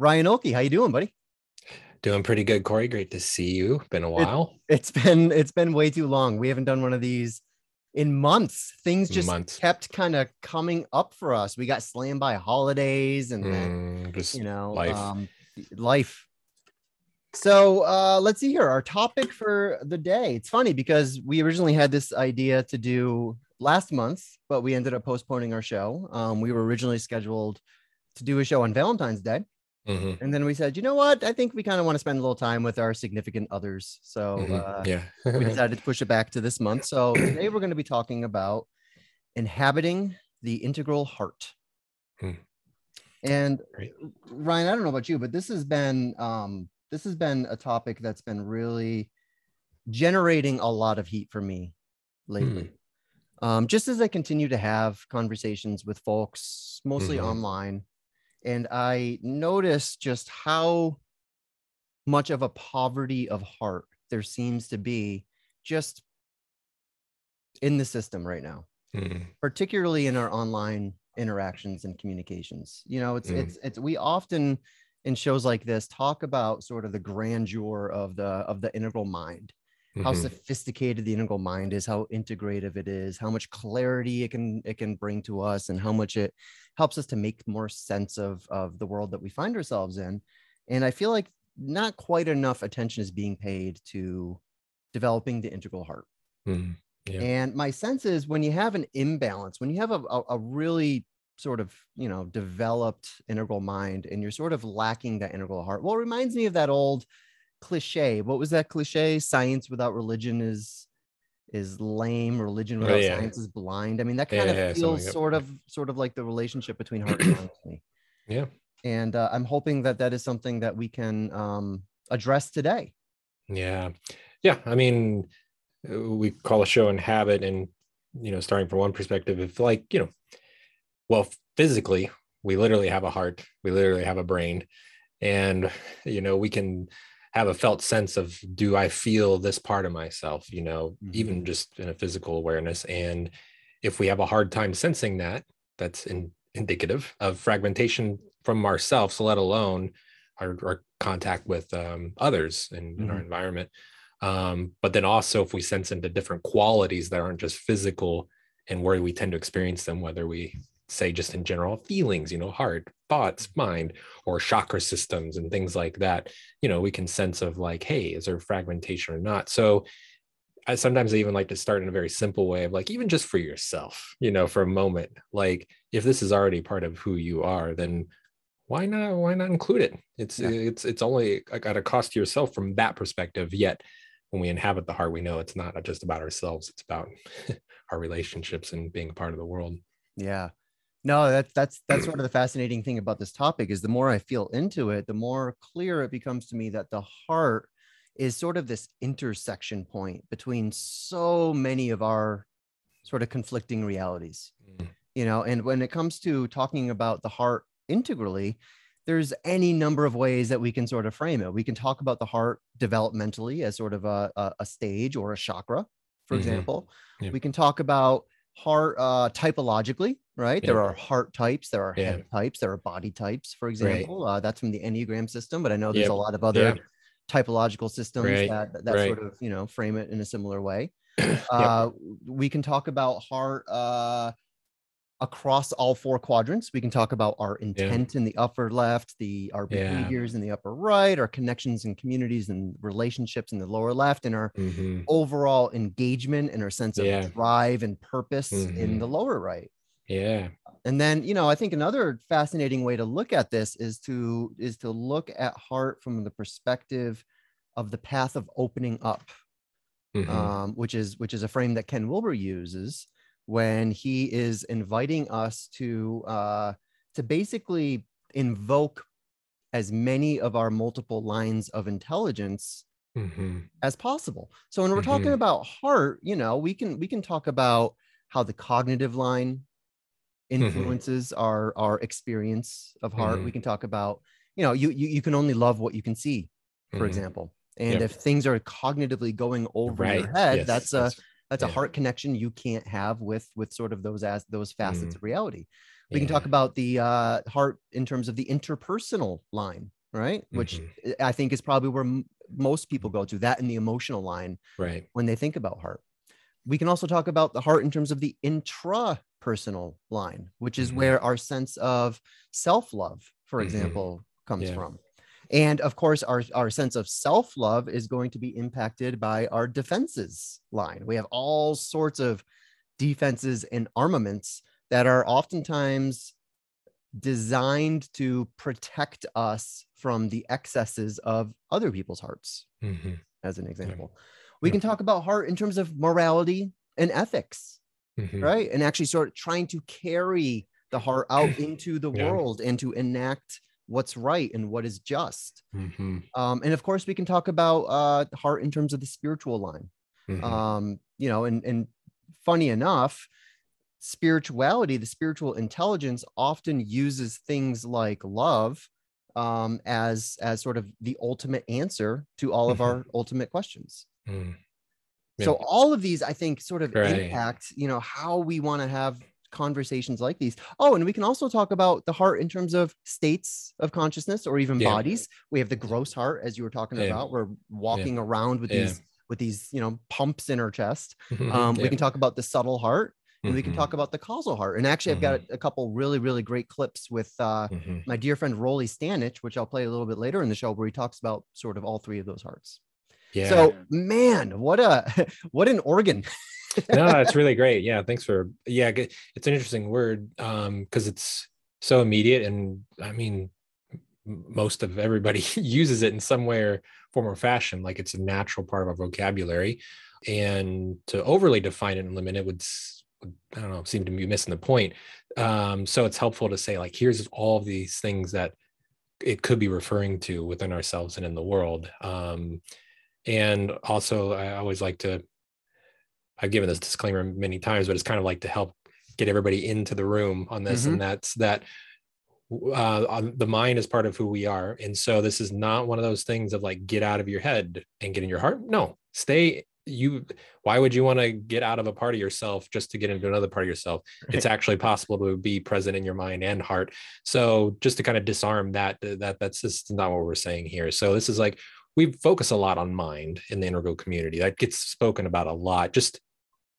Ryan Oki. How you doing, buddy? Doing pretty good, Corey. Great to see you. Been a while. It, has been it's been way too long. We haven't done one of these in months. Things just months. kept kind of coming up for us. We got slammed by holidays and then, mm, you know life. Um, life. So uh, let's see here. Our topic for the day. It's funny because we originally had this idea to do last month, but we ended up postponing our show. Um, we were originally scheduled to do a show on Valentine's Day. Mm-hmm. And then we said, you know what? I think we kind of want to spend a little time with our significant others. So mm-hmm. uh, yeah, we decided to push it back to this month. So today we're going to be talking about inhabiting the integral heart. Hmm. And Great. Ryan, I don't know about you, but this has been um, this has been a topic that's been really generating a lot of heat for me lately. Hmm. Um, just as I continue to have conversations with folks, mostly mm-hmm. online, and I noticed just how much of a poverty of heart there seems to be just in the system right now, mm. particularly in our online interactions and communications. You know, it's mm. it's it's we often in shows like this talk about sort of the grandeur of the of the integral mind mm-hmm. how sophisticated the integral mind is how integrative it is how much clarity it can it can bring to us and how much it helps us to make more sense of of the world that we find ourselves in and i feel like not quite enough attention is being paid to developing the integral heart mm, yeah. and my sense is when you have an imbalance when you have a, a, a really sort of you know developed integral mind and you're sort of lacking that integral heart well it reminds me of that old cliche. What was that cliche? Science without religion is is lame. Religion oh, without oh, yeah. science is blind. I mean, that kind yeah, of yeah, feels sort of sort of like the relationship between heart and mind to me. Yeah. And uh, I'm hoping that that is something that we can um, address today. Yeah. Yeah. I mean, we call a show inhabit and you know starting from one perspective if like you know well physically we literally have a heart we literally have a brain and you know we can have a felt sense of do I feel this part of myself, you know, mm-hmm. even just in a physical awareness. And if we have a hard time sensing that, that's in, indicative of fragmentation from ourselves, let alone our, our contact with um, others in, mm-hmm. in, our environment. Um, but then also, if we sense into different qualities that aren't just physical and where we tend to experience them, whether we say just in general feelings you know heart thoughts mm-hmm. mind or chakra systems and things like that you know we can sense of like hey is there fragmentation or not so I sometimes I even like to start in a very simple way of like even just for yourself, you know, for a moment. Like if this is already part of who you are, then why not why not include it? It's yeah. it's it's only uh, at a cost to yourself from that perspective. Yet when we inhabit the heart, we know it's not just about ourselves, it's about our relationships and being a part of the world. Yeah. No, that's that's that's sort of the fascinating thing about this topic is the more I feel into it, the more clear it becomes to me that the heart is sort of this intersection point between so many of our sort of conflicting realities. Mm. You know, and when it comes to talking about the heart integrally, there's any number of ways that we can sort of frame it. We can talk about the heart developmentally as sort of a, a, a stage or a chakra, for mm-hmm. example. Yeah. We can talk about heart uh, typologically, right? There are heart types, there are yeah. head types, there are body types, for example. Right. Uh, that's from the Enneagram system, but I know there's yep. a lot of other typological systems right. that that right. sort of you know frame it in a similar way. Uh, yep. We can talk about heart uh, across all four quadrants. We can talk about our intent yeah. in the upper left, the our behaviors yeah. in the upper right, our connections and communities and relationships in the lower left, and our mm-hmm. overall engagement and our sense of yeah. drive and purpose mm-hmm. in the lower right. Yeah. And then, you know, I think another fascinating way to look at this is to is to look at heart from the perspective of the path of opening up, mm-hmm. um, which is which is a frame that Ken Wilber uses when he is inviting us to uh, to basically invoke as many of our multiple lines of intelligence mm-hmm. as possible. So when we're mm-hmm. talking about heart, you know, we can we can talk about how the cognitive line mm-hmm. influences mm-hmm. our our experience of heart. We mm-hmm. can talk about, you know, you you, you can only love what you can see, for mm-hmm. example. And yep. if things are cognitively going over right. your head, yes. that's a that's that's yeah. a heart connection you can't have with with sort of those as those facets mm. of reality We yeah. can talk about the uh, heart in terms of the interpersonal line, right? Which mm-hmm. I think is probably where m- most people go to that and the emotional line, right? When they think about heart. We can also talk about the heart in terms of the intrapersonal line, which is mm-hmm. where our sense of self love, for mm-hmm. example, comes yeah. from. And of course, our, our sense of self love is going to be impacted by our defenses line. We have all sorts of defenses and armaments that are oftentimes designed to protect us from the excesses of other people's hearts, mm-hmm. as an example. Yeah. We can talk about heart in terms of morality and ethics, mm-hmm. right? And actually sort of trying to carry the heart out into the yeah. world and to enact what's right and what is just. Mm-hmm. Um, and of course, we can talk about uh, heart in terms of the spiritual line. Mm-hmm. Um, you know, and and funny enough, spirituality, the spiritual intelligence, often uses things like love um, as as sort of the ultimate answer to all of mm-hmm. our ultimate questions. Mm. Yeah. So all of these, I think, sort of right. impact, you know, how we want to have conversations like these. Oh, and we can also talk about the heart in terms of states of consciousness or even yeah. bodies. We have the gross heart, as you were talking yeah. about. We're walking yeah. around with these with these, you know, pumps in our chest. Um, we can talk about the subtle heart. And mm-hmm. we can talk mm-hmm. about the causal heart. And actually, I've got mm-hmm. a couple really, really great clips with uh, mm-hmm. my dear friend Rollie Stanich, which I'll play a little bit later in the show, where he talks about sort of all three of those hearts. Yeah. So, man, what a what an organ no, it's really great. Yeah, thanks for yeah. It's an interesting word um because it's so immediate, and I mean, most of everybody uses it in some way or form or fashion. Like it's a natural part of our vocabulary, and to overly define it and limit it would I don't know seem to be missing the point. Um, so it's helpful to say like here's all of these things that it could be referring to within ourselves and in the world. Um, and also, I always like to I've given this disclaimer many times, but it's kind of like to help get everybody into the room on this, mm-hmm. and that's that uh, the mind is part of who we are, and so this is not one of those things of like get out of your head and get in your heart. No, stay. You, why would you want to get out of a part of yourself just to get into another part of yourself? Right. It's actually possible to be present in your mind and heart. So just to kind of disarm that, that that's just not what we're saying here. So this is like we focus a lot on mind in the integral community. That gets spoken about a lot. Just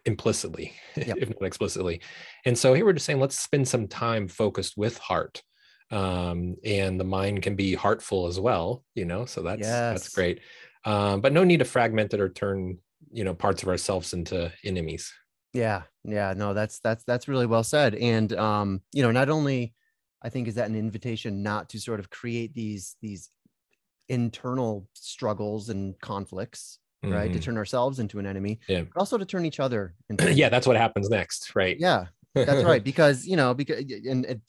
implicitly, yep. if not explicitly. And so here we're just saying, let's spend some time focused with heart. Um, and the mind can be heartful as well, you know, so that's, yes. that's great. Um, but no need to fragment it or turn, you know, parts of ourselves into enemies. Yeah. Yeah. No, that's, that's, that's really well said. And, um, you know, not only I think is that an invitation not to sort of create these, these internal struggles and conflicts mm-hmm. right? To mm-hmm. turn ourselves into an enemy, yeah. but also to turn each other into yeah, that's what happens next, right? Yeah, that's right. Because you know, because and, and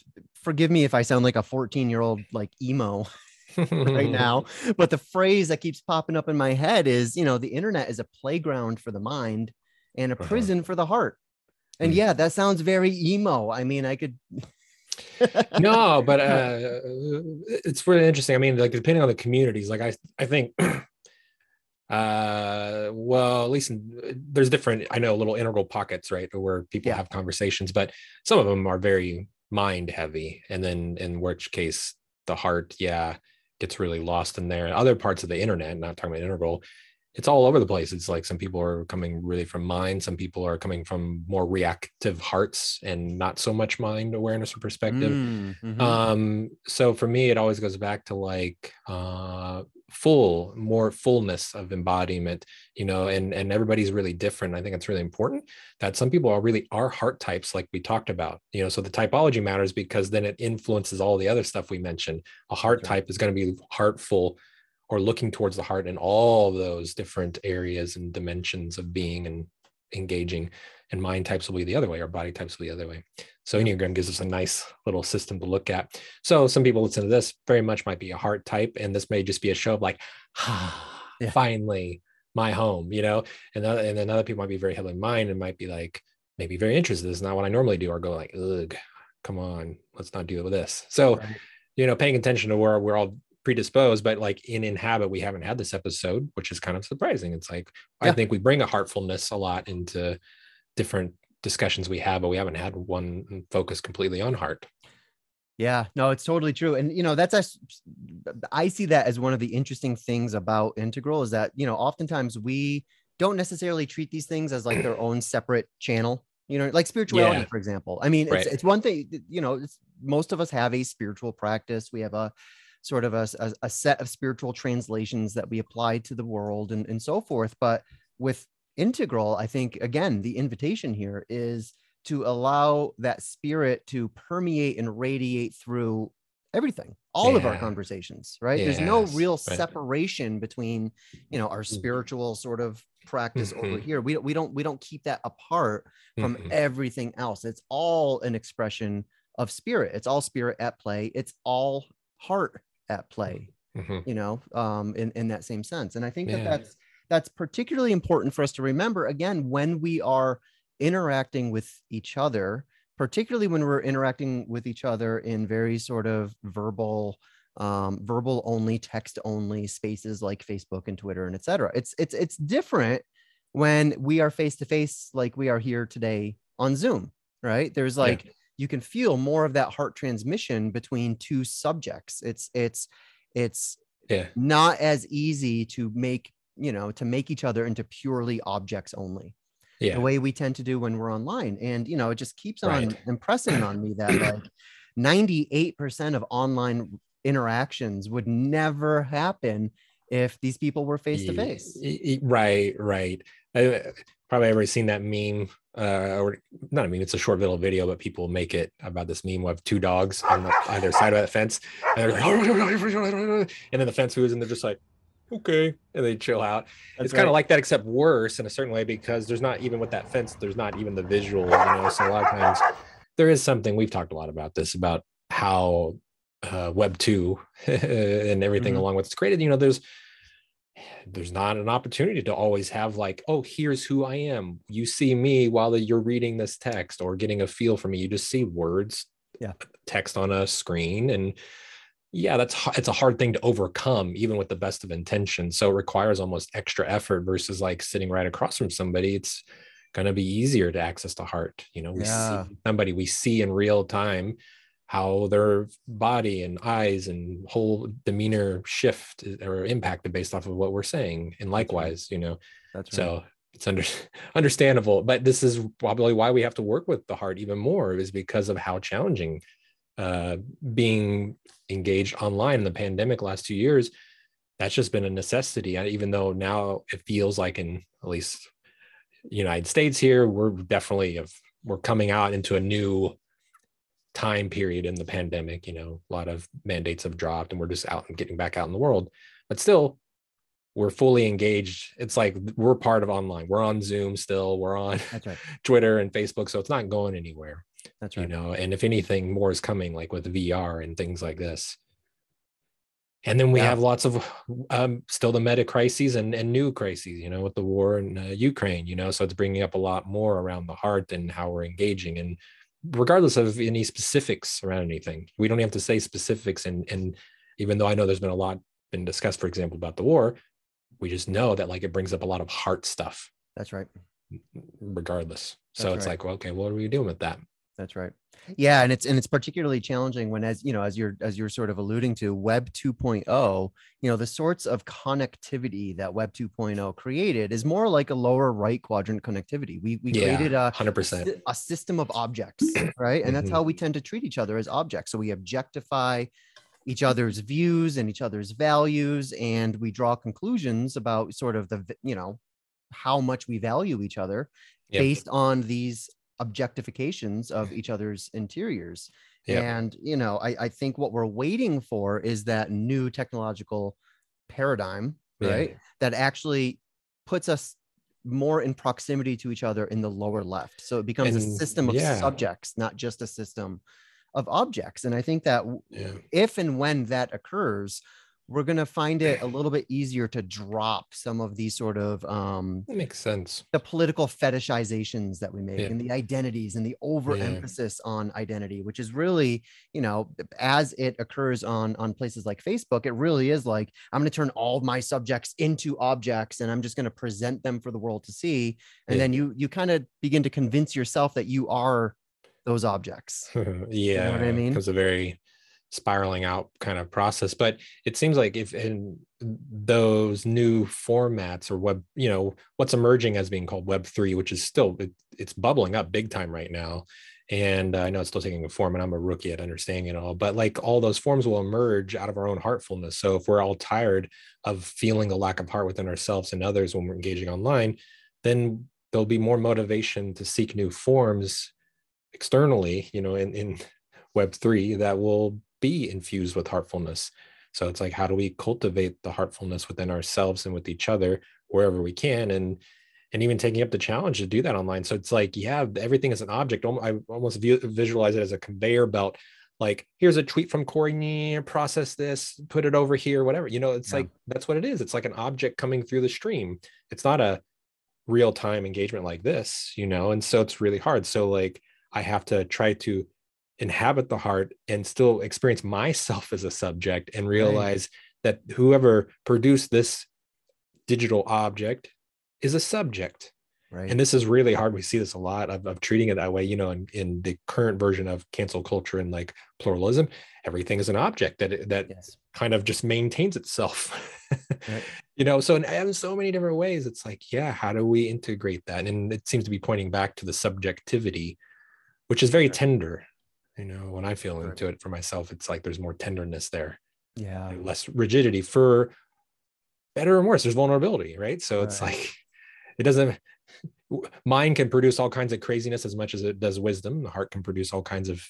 forgive me if I sound like a 14 year old like emo right now, but the phrase that keeps popping up in my head is, you know, the internet is a playground for the mind and a uh-huh. prison uh-huh. for the heart. And mm yeah, that sounds very emo. I mean, I could no, but uh, it's really interesting. I mean, like depending on the communities, like I, I think uh well at least in, there's different i know little integral pockets right where people yeah. have conversations but some of them are very mind heavy and then in which case the heart yeah gets really lost in there other parts of the internet not talking about integral it's all over the place. It's like some people are coming really from mind, some people are coming from more reactive hearts and not so much mind awareness or perspective. Mm, mm-hmm. Um, so for me, it always goes back to like uh, full, more fullness of embodiment, you know, and and everybody's really different. I think it's really important that some people are really are heart types, like we talked about, you know. So the typology matters because then it influences all the other stuff we mentioned. A heart type is going to be heartful or looking towards the heart in all those different areas and dimensions of being and engaging and mind types will be the other way or body types will be the other way. So enneagram gives us a nice little system to look at. So some people listen to this very much might be a heart type and this may just be a show of like ah, yeah. finally my home you know? And, other, and then other people might be very heavily mind and might be like maybe very interested. This is not what i normally do or go like ugh come on let's not deal with this. So right. you know paying attention to where we're all predisposed, but like in Inhabit, we haven't had this episode, which is kind of surprising. It's like yeah. I think we bring a heartfulness a lot into different discussions we have, but we haven't had one focused completely on heart. Yeah, no, it's totally true. And you know, that's us I see that as one of the interesting things about integral is that, you know, oftentimes we don't necessarily treat these things as like their own separate channel, you know, like spirituality, yeah. for example. I mean, right. it's, it's one thing, you know, most of us have a spiritual practice. We have a sort of a, a, a set of spiritual translations that we apply to the world and, and so forth. But with integral, I think, again, the invitation here is to allow that spirit to permeate and radiate through everything all yeah. of our conversations right yes. there's no real separation between you know our mm-hmm. spiritual sort of practice mm-hmm. over here we, we don't we don't keep that apart from mm-hmm. everything else it's all an expression of spirit it's all spirit at play it's all heart at play mm-hmm. you know um in in that same sense and i think yeah. that that's that's particularly important for us to remember again when we are interacting with each other, particularly when we're interacting with each other in very sort of verbal, um, verbal only, text only spaces like Facebook and Twitter and etc. It's it's it's different when we are face to face like we are here today on Zoom, right? There's like yeah. You can feel more of that heart transmission between two subjects. It's it's it's yeah. not as easy to make you know to make each other into purely objects only yeah. the way we tend to do when we're online. And, you know, it just keeps on right. impressing on me that like 98% of online interactions would never happen if these people were face to face. Right, right. I, probably ever seen that meme, uh, or not I mean, it's a short little video, but people make it about this meme of two dogs on the, either side of that fence. And they're like, and then the fence moves and they're just like, okay and they chill out That's it's right. kind of like that except worse in a certain way because there's not even with that fence there's not even the visual you know so a lot of times there is something we've talked a lot about this about how uh, web 2 and everything mm-hmm. along with it's created you know there's there's not an opportunity to always have like oh here's who i am. You see me while you're reading this text or getting a feel for me. You just see words yeah. text on a screen and yeah that's it's a hard thing to overcome even with the best of intentions so it requires almost extra effort versus like sitting right across from somebody. It's going to be easier to access the heart you know we yeah. see somebody we see in real time how their body and eyes and whole demeanor shift or impacted based off of what we're saying and likewise you know that's right. so it's under, understandable but this is probably why we have to work with the heart even more is because of how challenging uh, being engaged online in the pandemic last two years, that's just been a necessity. And even though now it feels like in at least United States here, we're definitely of we're coming out into a new time period in the pandemic. You know, a lot of mandates have dropped, and we're just out and getting back out in the world. But still, we're fully engaged. It's like we're part of online. We're on Zoom still. We're on right. Twitter and Facebook, so it's not going anywhere. That's right. You know, and if anything, more is coming, like with VR and things like this. And then we yeah. have lots of um, still the meta crises and, and new crises, you know, with the war in uh, Ukraine, you know, so it's bringing up a lot more around the heart and how we're engaging. And regardless of any specifics around anything, we don't have to say specifics. And, and even though I know there's been a lot been discussed, for example, about the war, we just know that like it brings up a lot of heart stuff. That's right. Regardless. So That's it's right. like, well, okay, what are we doing with that? That's right. Yeah, and it's and it's particularly challenging when as you know as you're as you're sort of alluding to web 2.0, you know, the sorts of connectivity that web 2.0 created is more like a lower right quadrant connectivity. We we yeah, created a 100% a system of objects, right? And that's mm-hmm. how we tend to treat each other as objects. So we objectify each other's views and each other's values and we draw conclusions about sort of the you know how much we value each other yep. based on these objectifications of each other's interiors. Yep. And, you know, I, I think what we're waiting for is that new technological paradigm, right? Yeah. That actually puts us more in proximity to each other in the lower left. So it becomes and, a system of yeah. subjects, not just a system of objects. And I think that yeah. if and when that occurs, we're going to find it a little bit easier to drop some of these sort of um that makes sense the political fetishizations that we make yeah. and the identities and the overemphasis yeah. on identity which is really you know as it occurs on on places like facebook it really is like i'm going to turn all my subjects into objects and i'm just going to present them for the world to see and yeah. then you you kind of begin to convince yourself that you are those objects yeah you know what i mean it's a very spiraling out kind of process but it seems like if in those new formats or web you know what's emerging as being called web 3 which is still it, it's bubbling up big time right now. And uh, i know it's still taking a form and i'm a rookie at understanding it all but like all those forms will emerge out of our own heartfulness. So if we're all tired of feeling the lack of heart within ourselves and others when we're engaging online then there'll be more motivation to seek new forms externally you know in, in web 3 that will be infused with heartfulness. So it's like, how do we cultivate the heartfulness within ourselves and with each other wherever we can? And and even taking up the challenge to do that online. So it's like, yeah, everything is an object. I almost view, visualize it as a conveyor belt. Like, here's a tweet from Corey, process this, put it over here, whatever. You know, it's yeah. like that's what it is. It's like an object coming through the stream. It's not a real time engagement like this, you know, and so it's really hard. So like I have to try to inhabit the heart and still experience myself as a subject and realize right. that whoever produced this digital object is a subject. Right. and this is really hard. We see this a lot of, of treating it that way you know in, in the current version of cancel culture and like pluralism everything is an object that that yes. kind of just maintains itself. Right. you know so in, in so many different ways it's like yeah how do we integrate that? And it seems to be pointing back to the subjectivity which is very tender you know when i feel into it for myself it's like there's more tenderness there. Yeah. Less rigidity for better or worse there's vulnerability right? So right. it's like it doesn't mind can produce all kinds of craziness as much as it does wisdom. The heart can produce all kinds of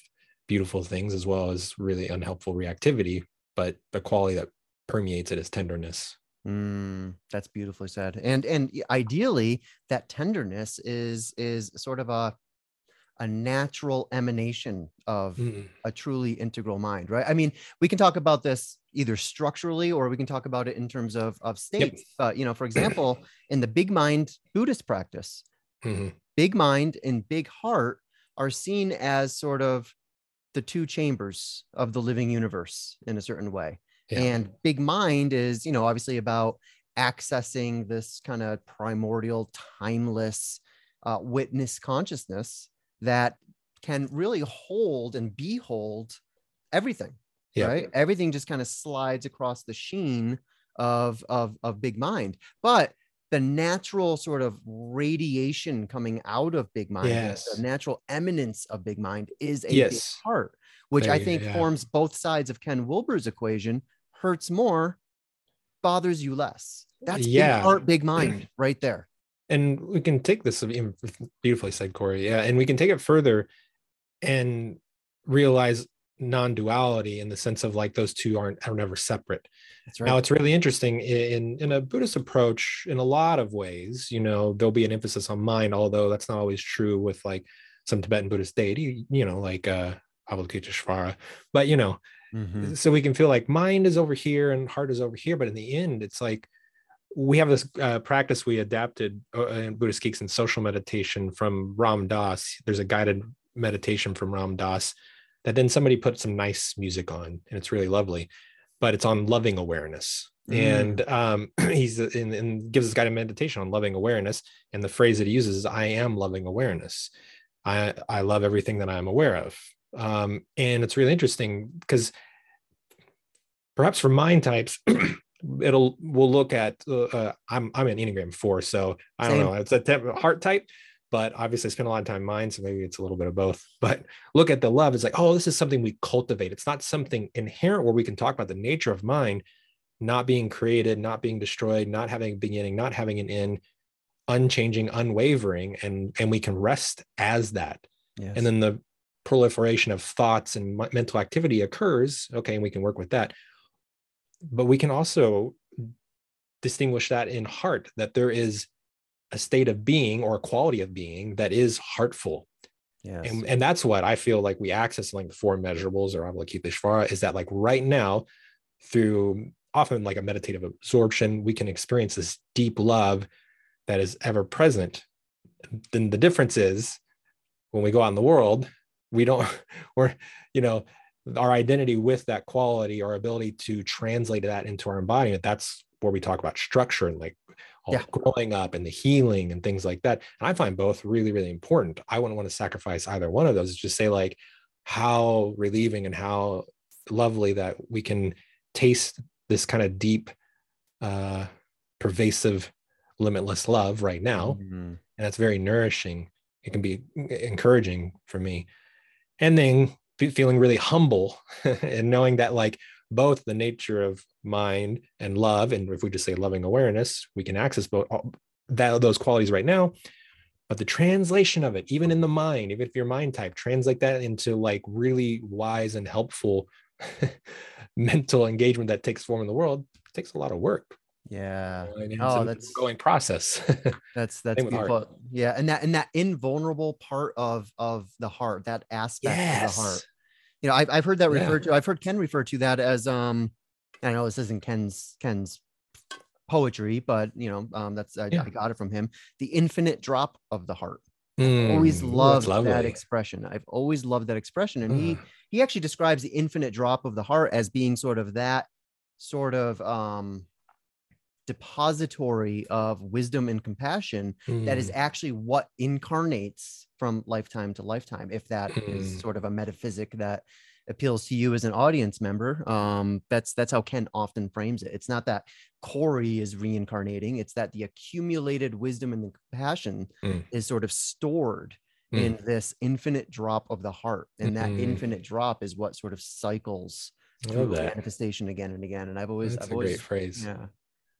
beautiful things as well as really unhelpful reactivity but the quality that permeates it is tenderness. Mm, that's beautifully said. And and ideally that tenderness is is sort of a a natural emanation of mm. a truly integral mind, right? I mean, we can talk about this either structurally or we can talk about it in terms of, of states. Yep. Uh, you know, for example, in the big mind Buddhist practice, mm-hmm. big mind and big heart are seen as sort of the two chambers of the living universe in a certain way. Yeah. And big mind is, you know, obviously about accessing this kind of primordial, timeless uh, witness consciousness that can really hold and behold everything yeah. right everything just kind of slides across the sheen of of of big mind but the natural sort of radiation coming out of big mind yes. the natural eminence of big mind is a yes. big heart which there i think yeah. forms both sides of ken wilber's equation hurts more bothers you less that's yeah. big heart big mind right there and we can take this beautifully said corey yeah and we can take it further and realize non-duality in the sense of like those two aren't are never separate right. now it's really interesting in in a buddhist approach in a lot of ways you know there'll be an emphasis on mind although that's not always true with like some tibetan buddhist deity you know like uh avalokiteshvara but you know mm-hmm. so we can feel like mind is over here and heart is over here but in the end it's like we have this uh, practice we adapted uh, in Buddhist Geeks and social meditation from Ram Dass. There's a guided meditation from Ram Dass that then somebody put some nice music on, and it's really lovely. But it's on loving awareness, mm. and um, he's in, in gives this guided meditation on loving awareness. And the phrase that he uses is, "I am loving awareness. I I love everything that I'm aware of." Um, and it's really interesting because perhaps for mind types it'll we'll look at uh, uh, I'm I'm an Enneagram four, so I don't Same. know. It's a temp, heart type, but obviously I spend a lot of time mind, so maybe it's a little bit of both. But look at the love. It's like, oh, this is something we cultivate. It's not something inherent where we can talk about the nature of mind, not being created, not being destroyed, not having a beginning, not having an end, unchanging, unwavering, and and we can rest as that. Yes. And then the proliferation of thoughts and mental activity occurs. Okay, and we can work with that but we can also distinguish that in heart that there is a state of being or a quality of being that is heartful yes. and, and that's what i feel like we access like the four immeasurables or avalokiteshvara is that like right now through often like a meditative absorption we can experience this deep love that is ever present then the difference is when we go out in the world we don't we're you know our identity with that quality our ability to translate that into our embodiment that's where we talk about structure and like all yeah. growing up and the healing and things like that. And i find both really really important. I wouldn't want to sacrifice either one of those. It's just say like how relieving and how lovely that we can taste this kind of deep uh pervasive limitless love right now. Mm-hmm. and that's very nourishing. It can be encouraging for me. And then feeling really humble and knowing that like both the nature of mind and love and if we just say loving awareness we can access both that, those qualities right now. But the translation of it even in the mind even if your mind type translate that into like really wise and helpful mental engagement that takes form in the world takes a lot of work yeah. Oh, that's going process. that's that's beautiful. Yeah, and that and that invulnerable part of of the heart, that aspect yes. of the heart. You know, I've I've heard that yeah. referred to. I've heard Ken refer to that as um. I know this isn't Ken's Ken's poetry, but you know, um, that's I, yeah. I got it from him. The infinite drop of the heart. Mm, always loved that expression. I've always loved that expression, and he he actually describes the infinite drop of the heart as being sort of that sort of um depository of wisdom and compassion mm. that is mm. actually what incarnates from lifetime to lifetime if that mm. is sort of a metaphysic that appeals to you as an audience member um, that's that's how ken often frames it it's not that corey is reincarnating it's that the accumulated wisdom and the compassion mm. is sort of stored mm. in this infinite drop of the heart and that infinite drop is what sort of cycles through manifestation again and again and i've always that's i've always great phrase yeah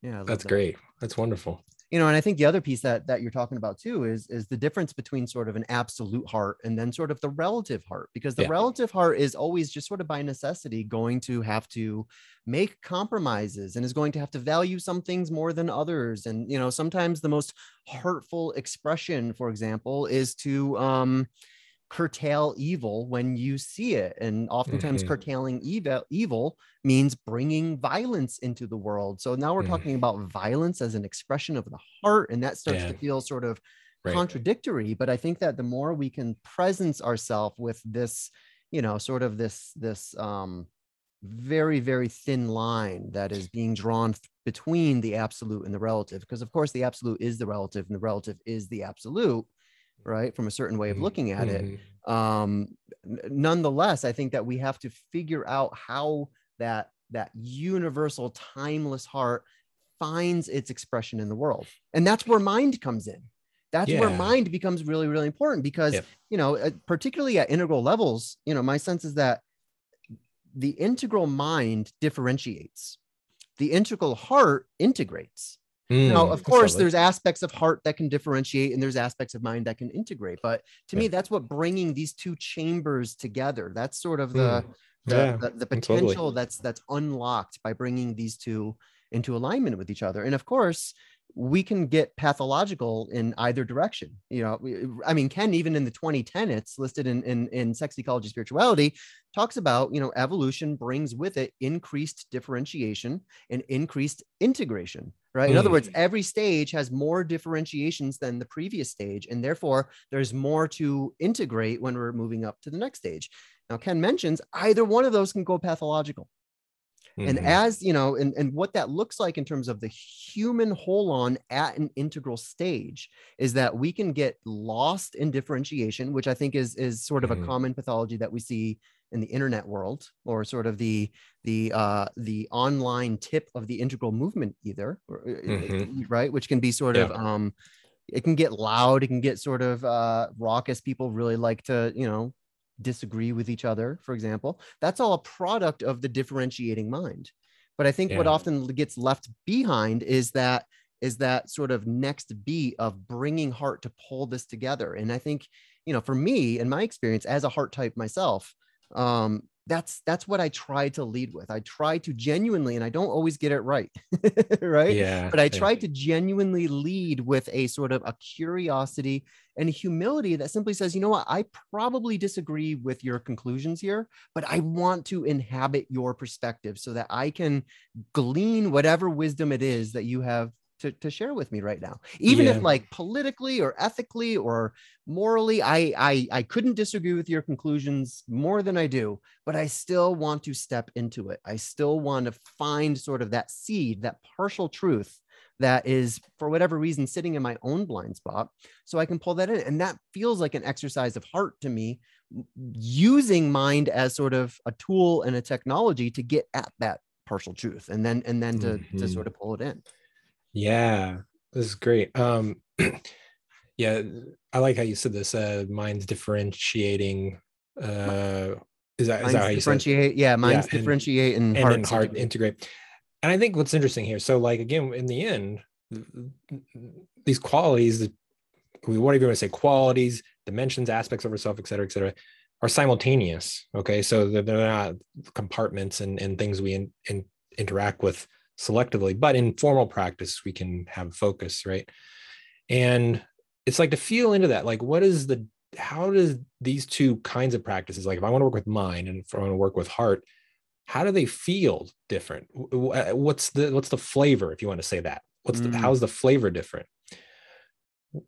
yeah that's that. great that's wonderful you know and i think the other piece that that you're talking about too is is the difference between sort of an absolute heart and then sort of the relative heart because the yeah. relative heart is always just sort of by necessity going to have to make compromises and is going to have to value some things more than others and you know sometimes the most hurtful expression for example is to um curtail evil when you see it and oftentimes mm-hmm. curtailing evil evil means bringing violence into the world so now we're mm. talking about violence as an expression of the heart and that starts yeah. to feel sort of right. contradictory but i think that the more we can presence ourselves with this you know sort of this this um very very thin line that is being drawn th- between the absolute and the relative because of course the absolute is the relative and the relative is the absolute right from a certain way of mm-hmm. looking at mm-hmm. it um nonetheless i think that we have to figure out how that that universal timeless heart finds its expression in the world and that's where mind comes in that's yeah. where mind becomes really really important because yep. you know uh, particularly at integral levels you know my sense is that the integral mind differentiates the integral heart integrates Mm, now, of course, there's aspects of heart that can differentiate and there's aspects of mind that can integrate. But to yeah. me, that's what bringing these two chambers together. That's sort of the mm. the, yeah, the, the, potential totally. that's that's unlocked by bringing these two into alignment with each other. And of course, we can get pathological in either direction. You know, I mean, Ken, even in the 20 tenets listed in, in, in sex ecology spirituality, talks about, you know, evolution brings with it increased differentiation and increased integration, right? In other words, mm. every stage has more differentiations than the previous stage. And therefore, there's more to integrate when we're moving up to the next stage. Now, Ken mentions either one of those can go pathological. Mm-hmm. And as you know, and, and what that looks like in terms of the human holon at an integral stage is that we can get lost in differentiation, which I think is is sort of mm-hmm. a common pathology that we see in the internet world, or sort of the the uh, the online tip of the integral movement, either, uh, mm-hmm. right? Which can be sort yeah. of um, it can get loud, it can get sort of uh, raucous. People really like to, you know, disagree with each other, for example, that's all a product of the differentiating mind. But I think yeah. what often gets left behind is that is that sort of next beat of bringing heart to pull this together. And I think, you know, for me, in my experience as a heart type myself, um, that's that's what I try to lead with. I try to genuinely, and I don't always get it right, right? Yeah. But I try to genuinely lead with a sort of a curiosity and humility that simply says, you know what, I probably disagree with your conclusions here, but I want to inhabit your perspective so that I can glean whatever wisdom it is that you have to, to share with me right now even yeah. if like politically or ethically or morally I, I i couldn't disagree with your conclusions more than i do but i still want to step into it i still want to find sort of that seed that partial truth that is for whatever reason sitting in my own blind spot so i can pull that in and that feels like an exercise of heart to me using mind as sort of a tool and a technology to get at that partial truth and then and then to, mm-hmm. to sort of pull it in yeah, this is great. Um, yeah, I like how you said this. Uh, mind's differentiating. Uh, is that, is that how you differentiate? Said? Yeah, mind's yeah, differentiate and, and, and heart integrate. integrate. And I think what's interesting here. So, like again, in the end, these qualities, we won't to say qualities, dimensions, aspects of ourselves, et cetera, et cetera, are simultaneous. Okay, so they're, they're not compartments and, and things we in, in, interact with selectively but in formal practice we can have focus right? And it's like to feel into that like what is the how does these two kinds of practices like if i want to work with mind and if i want to work with heart how do they feel different? Uh, what's the what's the flavor if you want to say that? What's the mm. how's the flavor different?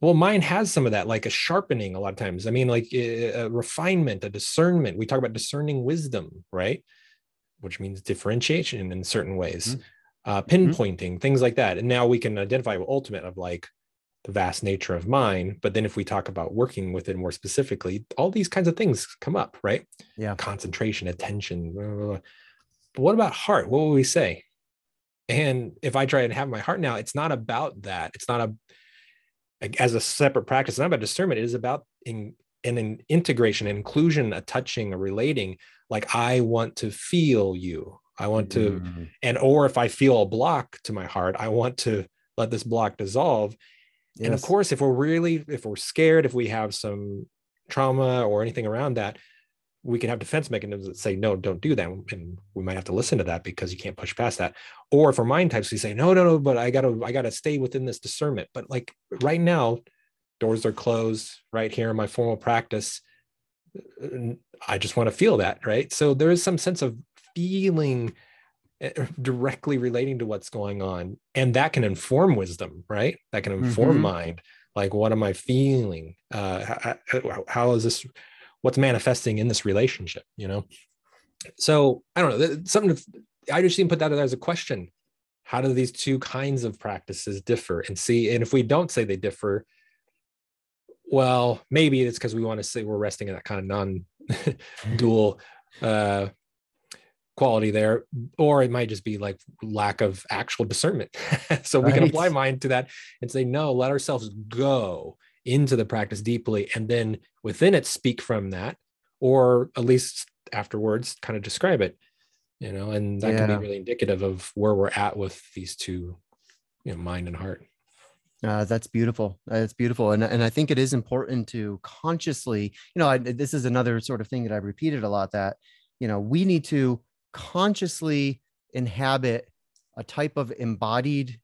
Well mind has some of that like a sharpening a lot of times. I mean like a, a refinement a discernment. We talk about discerning wisdom right? Which means differentiation in certain ways. Mm uh, mm-hmm. pinpointing, mm-hmm. things like that. And now we can identify ultimate of like the vast nature of mind. But then if we talk about working with it more specifically, all these kinds of things come up, right? Yeah. Concentration, attention. Blah, blah, blah. But what about heart? What would we say? And if I try and have my heart now, it's not about that. It's not a as a separate practice. It's not about discernment. It is about in, in an integration, inclusion, a touching, a relating. Like I want to feel you. I want to, mm-hmm. and or if I feel a block to my heart, I want to let this block dissolve. Yes. And of course, if we're really, if we're scared, if we have some trauma or anything around that, we can have defense mechanisms that say, no, don't do that. And we might have to listen to that because you can't push past that. Or for mind types, we say, no, no, no, but I gotta, I gotta stay within this discernment. But like right now, doors are closed right here in my formal practice. I just want to feel that, right? So there is some sense of feeling eh, directly relating to what's going on. And that can inform wisdom right? That can inform mm-hmm. mind. Like what am i feeling? Uh how, how is this what's manifesting in this relationship you know? So i don't know something to, i just even put that as a question. How do these two kinds of practices differ? And see and if we don't say they differ well maybe it's because we want to say we're resting in that kind of non-dual uh quality there or it might just be like lack of actual discernment so right. we can apply mind to that and say no let ourselves go into the practice deeply and then within it speak from that or at least afterwards kind of describe it you know and that yeah. can be really indicative of where we're at with these two you know mind and heart uh, that's beautiful. That's beautiful, and and I think it is important to consciously, you know, I, this is another sort of thing that I've repeated a lot. That you know, we need to consciously inhabit a type of embodied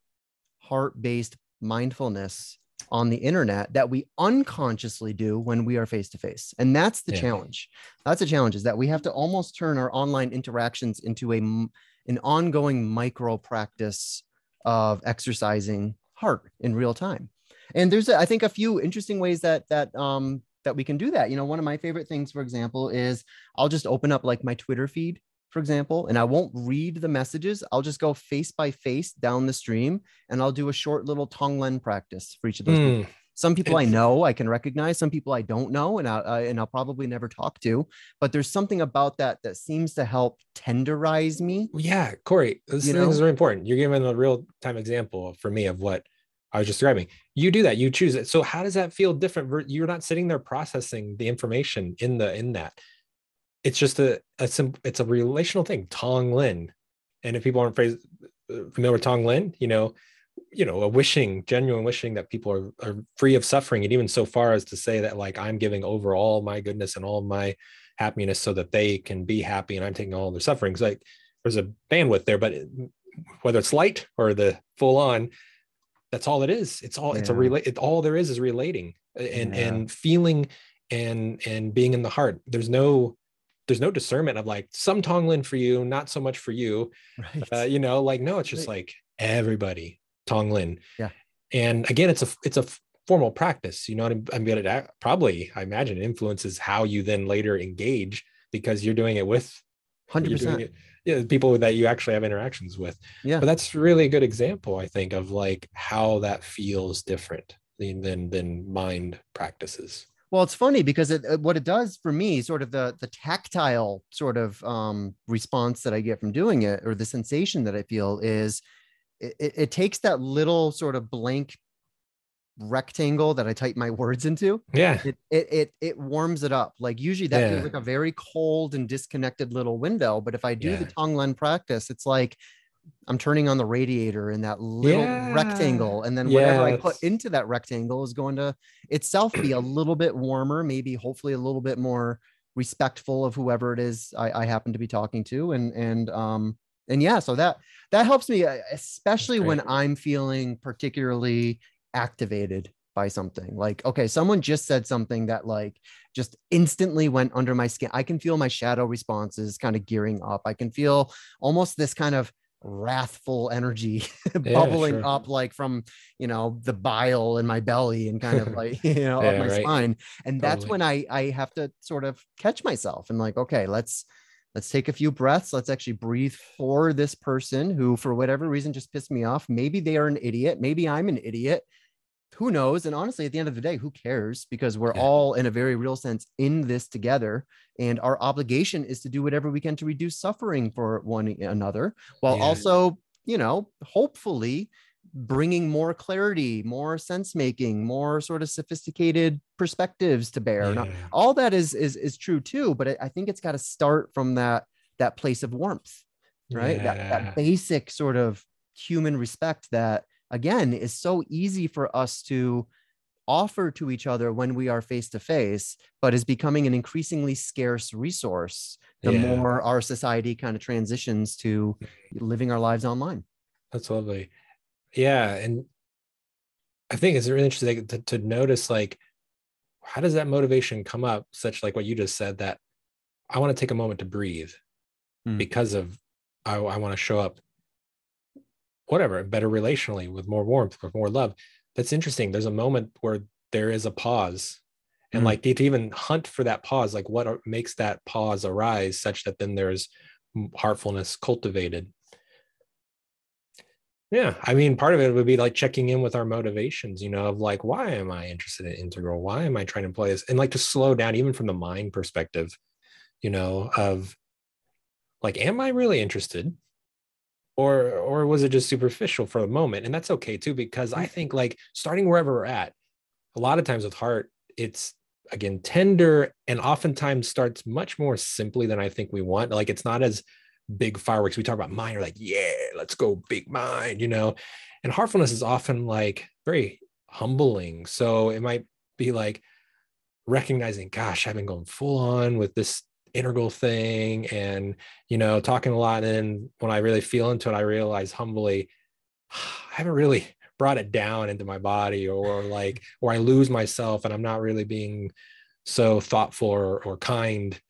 heart-based mindfulness on the internet that we unconsciously do when we are face to face and that's the yeah. challenge. That's the challenge is that we have to almost turn our online interactions into a an ongoing micro practice of exercising heart in real time. And there's i think a few interesting ways that that um that we can do that. You know one of my favorite things for example is i'll just open up like my twitter feed for example, and I won't read the messages. I'll just go face by face down the stream and I'll do a short little Tonglen practice for each of those mm. people. Some people I know I can recognize, some people I don't know, and I and I'll probably never talk to. But there's something about that that seems to help tenderize me. Yeah, Corey, this you is very important. You're giving a real time example for me of what I was just describing. You do that, you choose it. So how does that feel different? You're not sitting there processing the information in the in that it's just a, a sim, it's a relational thing Tonglen. And if people aren't phrase, uh, familiar with Tonglen you know you know a wishing genuine wishing that people are, are free of suffering. And even so far as to say that like i'm giving over all my goodness and all my happiness so that they can be happy and i'm taking all their sufferings. Like there's a bandwidth there but whether it's light or the full on that's all it is. It's all yeah. it's a relate it, all there is is relating and yeah. and feeling and and being in the heart. There's no there's no discernment of like some Tonglen for you, not so much for you. Right. Uh, you know, like no, it's just right. like everybody Tonglen. Yeah. And again, it's a it's a formal practice. You know, I'm, I'm gonna uh, probably I imagine it influences how you then later engage because you're doing it with hundred percent. Yeah, people that you actually have interactions with. Yeah. But that's really a good example, I think, of like how that feels different than than, than mind practices. Well, it's funny because it, what it does for me, sort of the the tactile sort of um, response that I get from doing it, or the sensation that I feel, is it, it takes that little sort of blank rectangle that I type my words into. Yeah. It it it, it warms it up. Like usually that yeah. feels like a very cold and disconnected little window. But if I do yeah. the Tonglen practice, it's like I'm turning on the radiator in that little yeah. rectangle. And then whatever I put into that rectangle is going to itself be a little bit warmer, maybe hopefully a little bit more respectful of whoever it is I, I happen to be talking to. And and um and yeah, so that that helps me, uh, especially when I'm feeling particularly activated by something like okay someone just said something that like just instantly went under my skin i can feel my shadow responses kind of gearing up i can feel almost this kind of wrathful energy bubbling sure. up like from you know the bile in my belly and kind of like you know yeah, up my right. spine. And that's when i i have to sort of catch myself and like okay let's let's take a few breaths. Let's actually breathe for this person who for whatever reason just pissed me off. Maybe they are an idiot. Maybe i'm an idiot who knows and honestly at the end of the day who cares because we're yeah. all in a very real sense in this together and our obligation is to do whatever we can to reduce suffering for one another while yeah. also you know hopefully bringing more clarity more sense making more sort of sophisticated perspectives to bear yeah. all that is is is true too but i think it's got to start from that that place of warmth right that, that basic sort of human respect that again is so easy for us to offer to each other when we are face to face, but is becoming an increasingly scarce resource the yeah. more our society kind of transitions to living our lives online. That's lovely. Yeah. And I think it's really interesting to, to notice like, how does that motivation come up, such like what you just said, that I want to take a moment to breathe mm. because of I, I want to show up whatever better relationally with more warmth with more love. That's interesting. There's a moment where there is a pause. And mm-hmm. like to even hunt for that pause like what makes that pause arise such that then there's heartfulness cultivated? Yeah i mean part of it would be like checking in with our motivations you know of like why am i interested in integral? Why am i trying to play this? And like to slow down even from the mind perspective you know of like am i really interested or or was it just superficial for a moment? And that's okay too because i mm. think like starting wherever we're at a lot of times with heart it's again tender and oftentimes starts much more simply than i think we want. Like it's not as big fireworks. We talk about mind are like yeah let's go big mind you know? And heartfulness is often like very humbling. So it might be like recognizing gosh i've been going full on with this integral thing and you know talking a lot and when i really feel into it i realize humbly i haven't really brought it down into my body or like or i lose myself and i'm not really being so thoughtful or, or kind.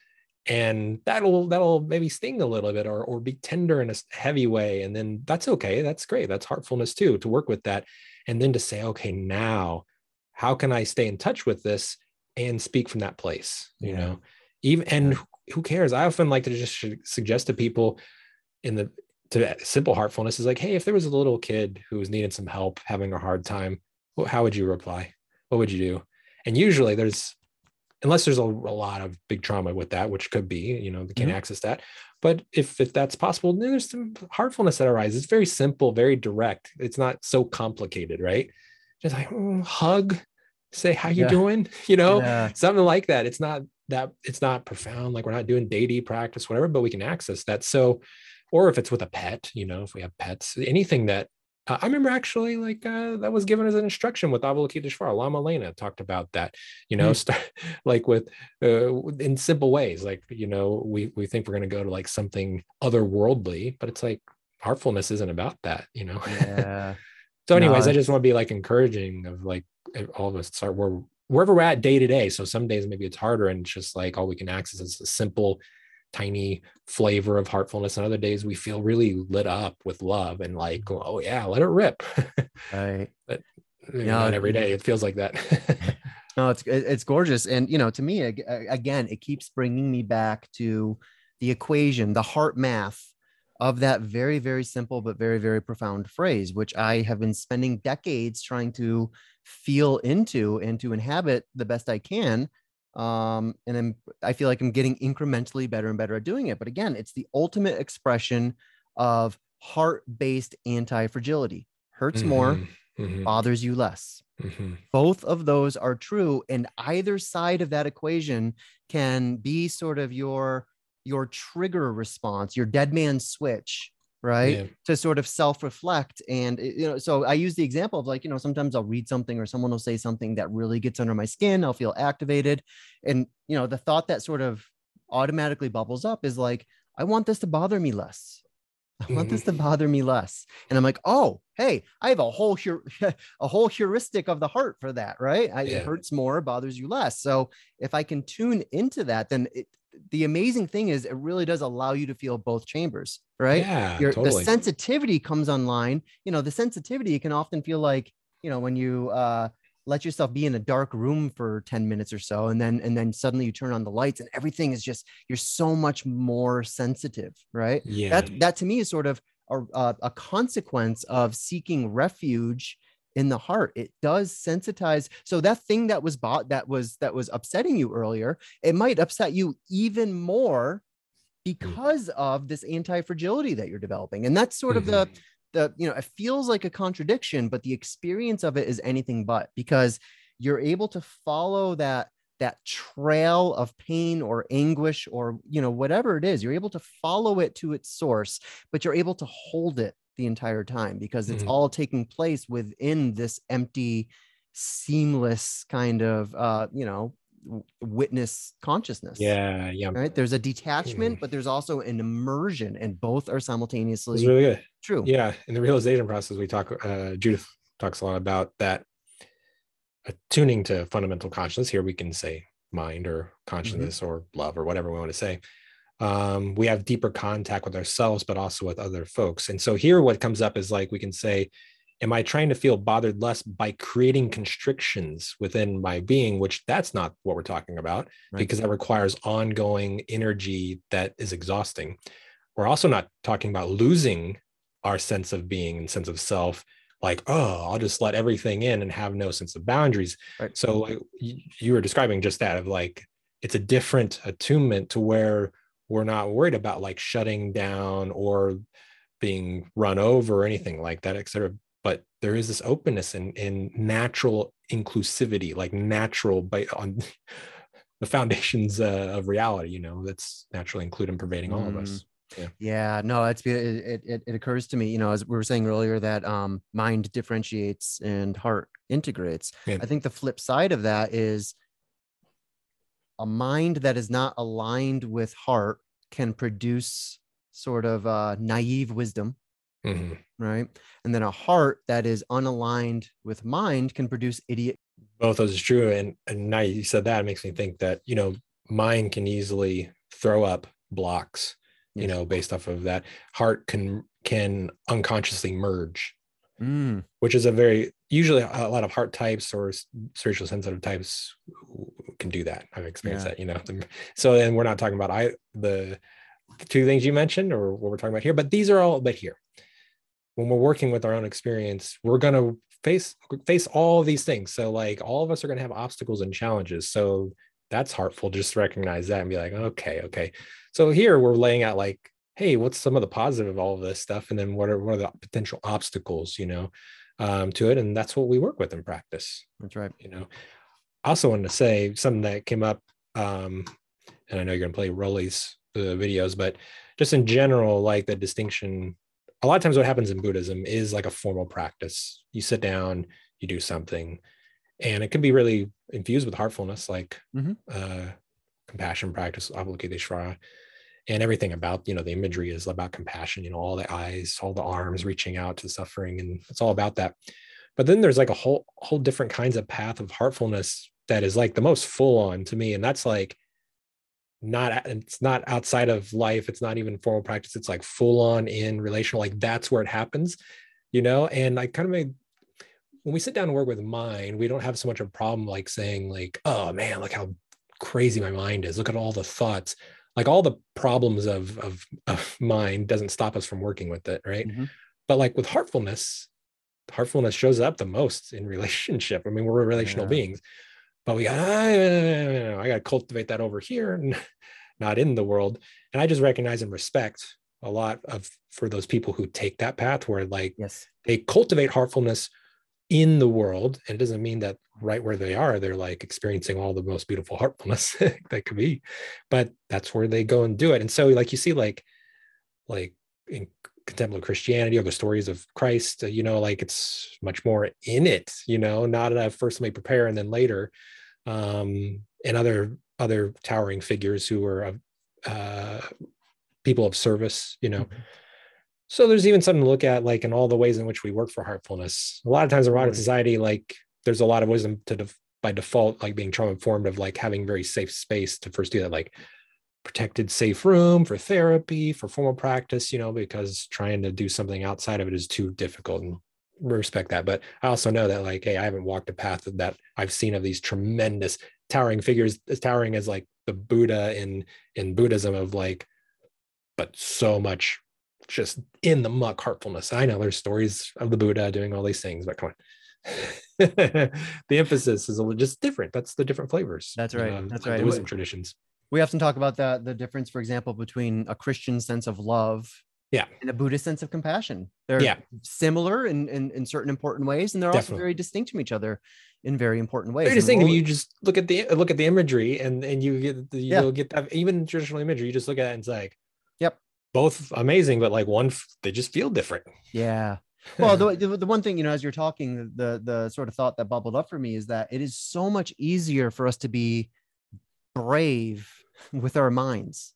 And that'll that'll maybe sting a little bit or or be tender in a heavy way and then that's okay that's great that's heartfulness too to work with that. And then to say okay now how can i stay in touch with this and speak from that place? You yeah. know? Even and who cares? I often like to just suggest to people in the to simple heartfulness is like, hey, if there was a little kid who was needing some help, having a hard time, how would you reply? What would you do? And usually there's unless there's a, a lot of big trauma with that, which could be, you know, they can't mm-hmm. access that. But if if that's possible, then there's some heartfulness that arises. It's very simple, very direct. It's not so complicated, right? Just like mm, hug, say how you yeah. doing, you know, yeah. something like that. It's not that it's not profound, like we're not doing deity practice, whatever, but we can access that. So, or if it's with a pet, you know, if we have pets, anything that uh, I remember actually like uh, that was given as an instruction with Avalokiteshvara. Lama Lena talked about that, you know, mm. start, like with uh, in simple ways. Like, you know, we, we think we're going to go to like something otherworldly, but it's like heartfulness isn't about that, you know? Yeah. so anyways, no, I just want to be like encouraging of like all of us start where wherever we're at day to day. So some days maybe it's harder and it's just like all we can access is a simple tiny flavor of heartfulness. And other days we feel really lit up with love and like mm-hmm. oh yeah let it rip. Right. But you know, not every day. it feels like that. No it's it's gorgeous. And you know to me again it keeps bringing me back to the equation the heart math of that very very simple but very very profound phrase which i have been spending decades trying to feel into and to inhabit the best i can um, and I'm, I feel like I'm getting incrementally better and better at doing it. But again, it's the ultimate expression of heart-based anti-fragility. Hurts mm-hmm. more, mm-hmm. bothers you less. Mm-hmm. Both of those are true, and either side of that equation can be sort of your your trigger response, your dead man switch right? Yeah. to sort of self-reflect and eh, you know so i use the example of like you know sometimes i'll read something or someone will say something that really gets under my skin i'll feel activated and you know the thought that sort of automatically bubbles up is like i want this to bother me less. I want this to bother me less. And i'm like oh hey i have a whole a whole heuristic of the heart for that right? I, yeah. it hurts more bothers you less. So if i can tune into that then it, the amazing thing is it really does allow you to feel both chambers, right? Yeah, Your, totally. The sensitivity comes online. You know, the sensitivity can often feel like, you know, when you uh, let yourself be in a dark room for 10 minutes or so, and then and then suddenly you turn on the lights and everything is just you're so much more sensitive, right? Yeah. That that to me is sort of a, a consequence of seeking refuge in the heart it does sensitize so that thing that was bought that was that was upsetting you earlier it might upset you even more mm. because of this anti-fragility that you're developing and that's sort of the mm-hmm. the you know it feels like a contradiction but the experience of it is anything but because you're able to follow that that trail of pain or anguish or you know whatever it is you're able to follow it to its source but you're able to hold it the entire time because it's mm-hmm. all taking place within this empty seamless kind of uh you know witness consciousness yeah yeah right there's a detachment mm. but there's also an immersion and both are simultaneously it's really good true yeah in the realization process we talk uh judith talks a lot about that attuning to fundamental consciousness here we can say mind or mm-hmm. consciousness mm-hmm. or love or whatever we want to say um, we have deeper contact with ourselves, but also with other folks. And so here, what comes up is like we can say, Am I trying to feel bothered less by creating constrictions within my being? Which that's not what we're talking about right. because that requires ongoing energy that is exhausting. We're also not talking about losing our sense of being and sense of self like oh i'll just let everything in and have no sense of boundaries right. so like you were describing just that of like it's a different attunement to where we're not worried about like shutting down or being run over or anything like that, et cetera. But there is this openness and natural inclusivity, like natural by on the foundations uh, of reality, you know, that's naturally included and pervading all of us. Mm. Yeah. yeah, no, it's it, it it occurs to me, you know, as we were saying earlier, that um, mind differentiates and heart integrates. Yeah. I think the flip side of that is a mind that is not aligned with heart can produce sort of uh, naive wisdom mm-hmm. right and then a heart that is unaligned with mind can produce idiot both those is true and, and now you said that makes me think that you know mind can easily throw up blocks yes. you know based off of that heart can can unconsciously merge mm. which is a very usually a lot of heart types or spiritual sensitive types can do that. I've experienced yeah. that, you know. So then we're not talking about I the, the two things you mentioned or what we're talking about here, but these are all but here. When we're working with our own experience, we're gonna face face all these things. So like all of us are gonna have obstacles and challenges. So that's heartful just recognize that and be like, okay, okay. So here we're laying out like, hey, what's some of the positive of all of this stuff? And then what are what are the potential obstacles, you know? Um, to it, and that's what we work with in practice. That's right. You know, I also wanted to say something that came up, um, and I know you're going to play Rollie's uh, videos, but just in general, like the distinction a lot of times what happens in buddhism is like a formal practice you sit down you do something and it can be really infused with heartfulness like mm-hmm. uh, compassion practice avalokiteshvara and everything about you know the imagery is about compassion you know all the eyes all the arms reaching out to suffering and it's all about that. But then there's like a whole whole different kinds of path of heartfulness that is like the most full on to me and that's like not it's not outside of life it's not even formal practice it's like full on in relational like that's where it happens you know and i kind of made when we sit down and work with mind we don't have so much of a problem like saying like oh man look how crazy my mind is look at all the thoughts like all the problems of of, of mind doesn't stop us from working with it right mm-hmm. but like with heartfulness heartfulness shows up the most in relationship i mean we're relational yeah. beings but we got I, I got to cultivate that over here and not in the world and i just recognize and respect a lot of for those people who take that path where like yes they cultivate heartfulness in the world and it doesn't mean that right where they are they're like experiencing all the most beautiful heartfulness that could be but that's where they go and do it and so like you see like like in contemplative christianity or the stories of christ you know like it's much more in it you know not at first let me prepare and then later um and other other towering figures who are uh people of service you know mm-hmm. So there's even something to look at like in all the ways in which we work for heartfulness. A lot of times in modern society like there's a lot of wisdom to def- by default like being trauma informed of like having very safe space to first do that like protected safe room for therapy for formal practice you know because trying to do something outside of it is too difficult and respect that. But i also know that like hey i haven't walked a path that i've seen of these tremendous towering figures as towering as like the buddha in in buddhism of like but so much just in the muck heartfulness. I know there's stories of the buddha doing all these things but come on. The emphasis is a little just different. That's the different flavors. That's right. um, that's right. wisdom traditions. we often talk about the the difference, for example, between a Christian sense of love yeah. and a buddhist sense of compassion. They're yeah. similar in, in, in certain important ways and they're Definitely. also very distinct from each other in very important ways. Very distinct if you just look at the look at the imagery and and you get the, you yeah. get that even traditional imagery you just look at it and it's like both amazing but like one they just feel different yeah well the, the, one thing you know as you're talking the the sort of thought that bubbled up for me is that it is so much easier for us to be brave with our minds.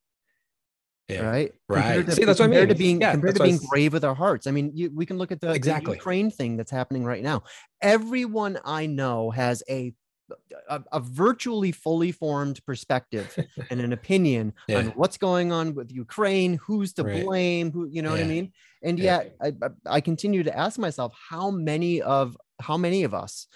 Yeah. Right. Right. To, See, that's what I mean. To being, yeah, compared to being brave with our hearts. I mean, you, we can look at the, exactly. the Ukraine thing that's happening right now. Everyone I know has a a, a, virtually fully formed perspective and an opinion yeah. on what's going on with Ukraine, who's to right. blame, who you know yeah. what I mean. And yet, yeah. I, I continue to ask myself how many of how many of us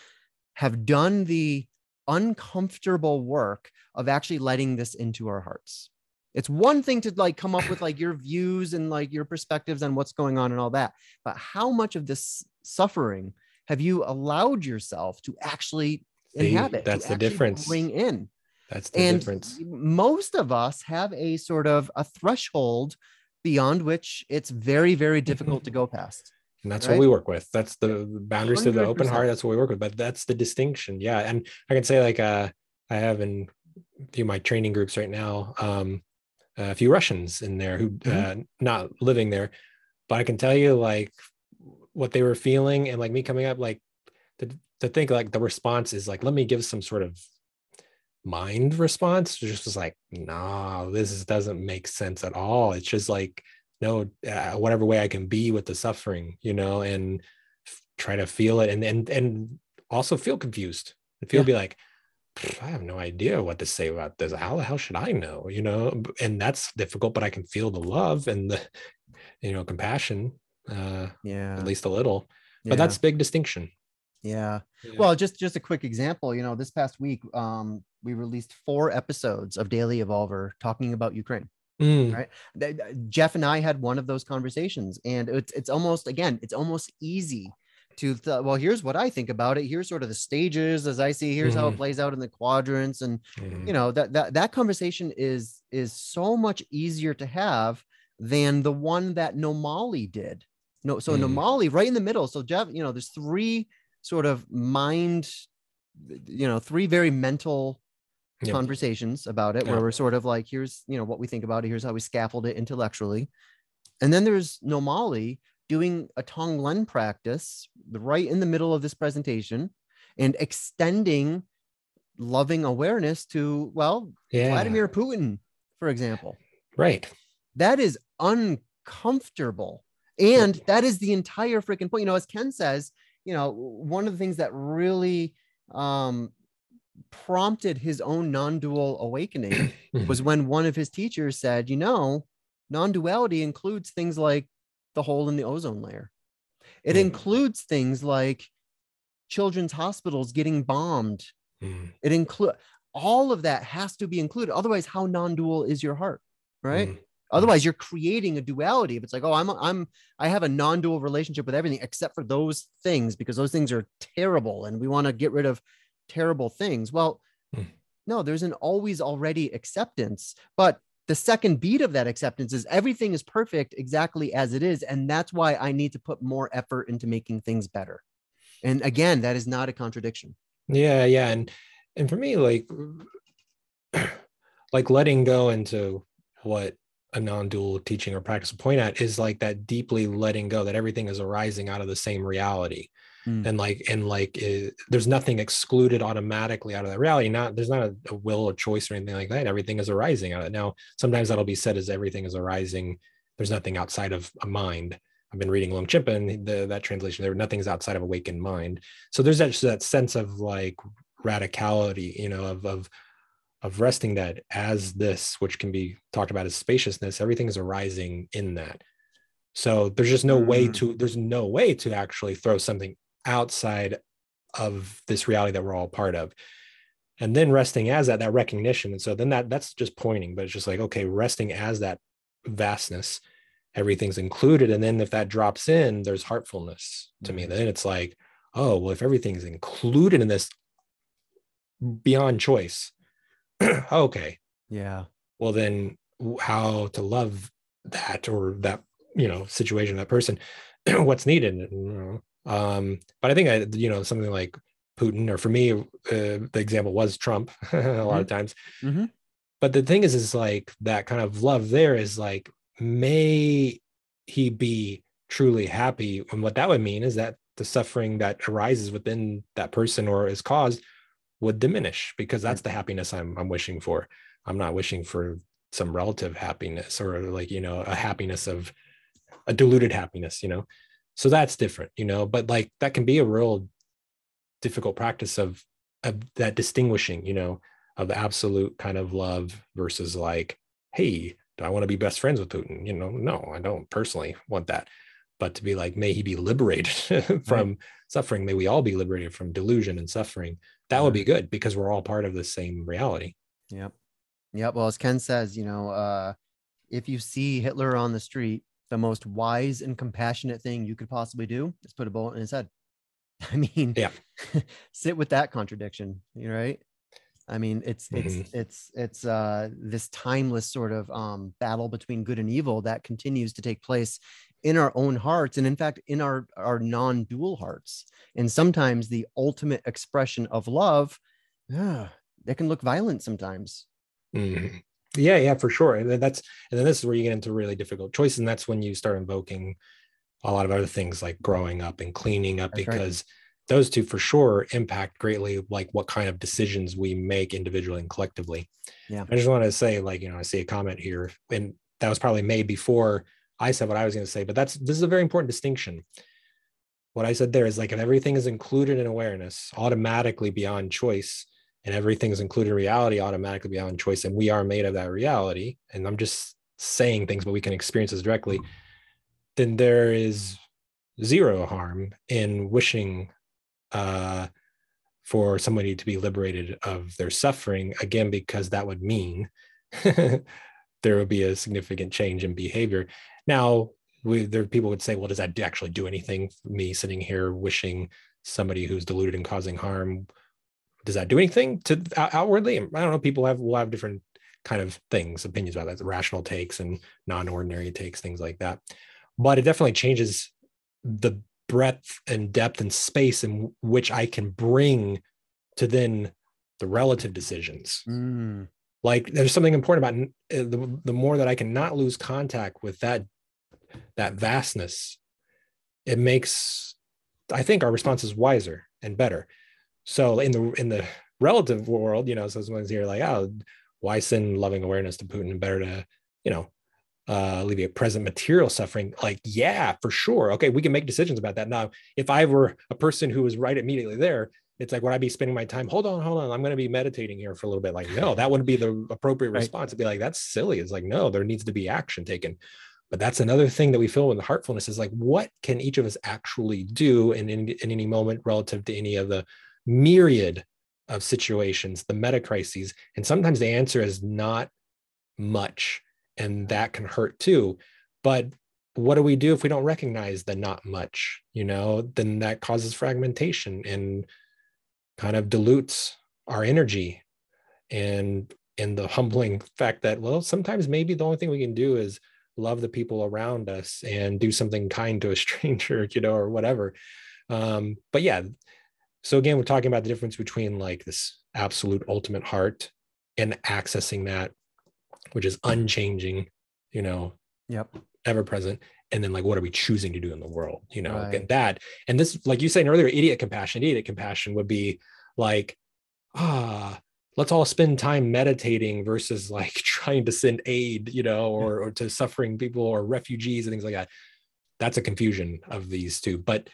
have done the uncomfortable work of actually letting this into our hearts. It's one thing to like come up with like your views and like your perspectives on what's going on and all that, but how much of this suffering have you allowed yourself to actually inhabit? That's the difference. Bring in. That's the and difference. Most of us have a sort of a threshold beyond which it's very, very difficult to go past. And that's right? what we work with. That's the boundaries 100%. to the open heart. That's what we work with. But that's the distinction. Yeah. And I can say like uh I have in a few of my training groups right now, um, a few Russians in there who mm-hmm. uh, not living there, but I can tell you like what they were feeling and like me coming up, like to, think like the response is like, let me give some sort of mind response. Just was like, nah, this doesn't make sense at all. It's just like, no, uh, whatever way I can be with the suffering, you know, and f- try to feel it and, and, and also feel confused and feel yeah. be like, I have no idea what to say about this. How the hell should I know? You know, and that's difficult, but I can feel the love and the, you know, compassion. Uh, yeah, at least a little. But yeah. that's big distinction. Yeah. yeah. Well, just just a quick example. You know, this past week, um, we released four episodes of Daily Evolver talking about Ukraine. Mm. Right. Jeff and I had one of those conversations, and it's it's almost again, it's almost easy to th- well here's what i think about it here's sort of the stages as i see here's mm-hmm. how it mm-hmm. plays out in the quadrants and mm-hmm. you know that, that that conversation is is so much easier to have than the one that nomali did no so mm. nomali right in the middle so jeff you know there's three sort of mind you know three very mental conversations about it where we're sort of like here's you know what we think about it here's how we scaffold it intellectually and then there's nomali doing a Tonglen practice right in the middle of this presentation and extending loving awareness to, well, yeah. Vladimir Putin, for example. Right. That is uncomfortable. And that is the entire freaking point. You know, as Ken says, you know, one of the things that really um, prompted his own non-dual awakening was when one of his teachers said, you know, non-duality includes things like the hole in the ozone layer. It mm. includes things like children's hospitals getting bombed. Mm. It include all of that has to be included. Otherwise, how non-dual is your heart? Right. Mm. Otherwise, you're creating a duality. If it's like, oh, I'm I'm I have a non-dual relationship with everything except for those things because those things are terrible and we want to get rid of terrible things. Well, mm. no, there's an always already acceptance, but the second beat of that acceptance is everything is perfect exactly as it is and that's why I need to put more effort into making things better. And again, that is not a contradiction. Yeah, yeah, and and for me like like letting go into what a non-dual teaching or practice point at is like that deeply letting go that everything is arising out of the same reality. Mm. and like and like it, eh, there's nothing excluded automatically out of that reality not there's not a, a, will or choice or anything like that. Everything is arising out of it. Now sometimes that'll be said as everything is arising. There's nothing outside of a mind. I've been reading and the, that translation there nothing's outside of awakened mind. So there's that, that sense of like radicality you know of of of resting that as this, which can be talked about as spaciousness, everything is arising in that. So there's just no mm. way to, there's no way to actually throw something outside of this reality that we're all part of. And then resting as that, that recognition. And so then that that's just pointing, but it's just like, okay, resting as that vastness, everything's included. And then if that drops in, there's heartfulness to mm. me. Then it's like, oh, well, if everything's included in this beyond choice, okay. Yeah. Well, then how to love that or that, you know, situation, that person, what's needed. Um, but I think I, you know, something like Putin, or for me, uh, the example was Trump a lot mm-hmm. of times. Mm-hmm. But the thing is, is like that kind of love there is like, may he be truly happy. And what that would mean is that the suffering that arises within that person or is caused would diminish because hmm. that's the happiness I'm I'm wishing for. I'm not wishing for some relative happiness or like you know a happiness of a diluted happiness, you know. So that's different, you know. But like that can be a real difficult practice of of that distinguishing, you know, of the absolute kind of love versus like, hey, do I want to be best friends with Putin? You know, no, I don't personally want that. But to be like, may he be liberated from right. suffering, may we all be liberated from delusion and suffering that would be good because we're all part of the same reality. Yep. Yep. Well, as Ken says, you know, uh, if you see Hitler on the street, the most wise and compassionate thing you could possibly do is put a bullet in his head. I mean, yeah, sit with that contradiction, you right? I mean, it's it's mm-hmm. it's it's uh, this timeless sort of um, battle between good and evil that continues to take place in our own hearts and in fact in our our non-dual hearts. And sometimes the ultimate expression of love yeah that can look violent sometimes. Mm-hmm. yeah yeah for sure. And that's and then this is where you get into really difficult choices and that's when you start invoking a lot of other things like growing up and cleaning up that's because right. those two for sure impact greatly like what kind of decisions we make individually and collectively. Yeah. I just want to say like you know i see a comment here and that was probably made before I said what I was going to say, but that's this is a very important distinction. What I said there is like if everything is included in awareness, automatically beyond choice, and everything is included in reality, automatically beyond choice, and we are made of that reality. And I'm just saying things, but we can experience this directly. Then there is zero harm in wishing uh, for somebody to be liberated of their suffering again because that would mean there would be a significant change in behavior now, we, there people would say, well, does that actually do anything? Me sitting here wishing somebody who's deluded and causing harm, does that do anything to outwardly? I don't know. People have will have different kind of things, opinions about that, rational takes and non-ordinary takes, things like that. But it definitely changes the breadth and depth and space in which I can bring to then the relative decisions. Mm. Like there's something important about uh, the, the more that I can not lose contact with that that vastness it makes I think our response is wiser and better. So in the in the relative world, you know, so someone's here like, oh, why send loving awareness to Putin and better to, you know, uh, alleviate present material suffering? Like, yeah, for sure. Okay, we can make decisions about that. Now, if I were a person who was right immediately there, it's like, would I be spending my time? Hold on, hold on. I'm going to be meditating here for a little bit. Like, no, that wouldn't be the appropriate right. response. to be like, that's silly. It's like, no, there needs to be action taken. But that's another thing that we feel in the heartfulness is like, what can each of us actually do in, in, in any moment relative to any of the myriad of situations, the meta crises? And sometimes the answer is not much, and that can hurt too. But what do we do if we don't recognize the not much? You know, then that causes fragmentation and kind of dilutes our energy and in the humbling fact that well sometimes maybe the only thing we can do is love the people around us and do something kind to a stranger you know or whatever um but yeah so again we're talking about the difference between like this absolute ultimate heart and accessing that which is unchanging you know yep ever present and then like what are we choosing to do in the world you know right. and that and this like you said earlier idiot compassion idiot compassion would be like ah let's all spend time meditating versus like trying to send aid you know or, or to suffering people or refugees and things like that that's a confusion of these two but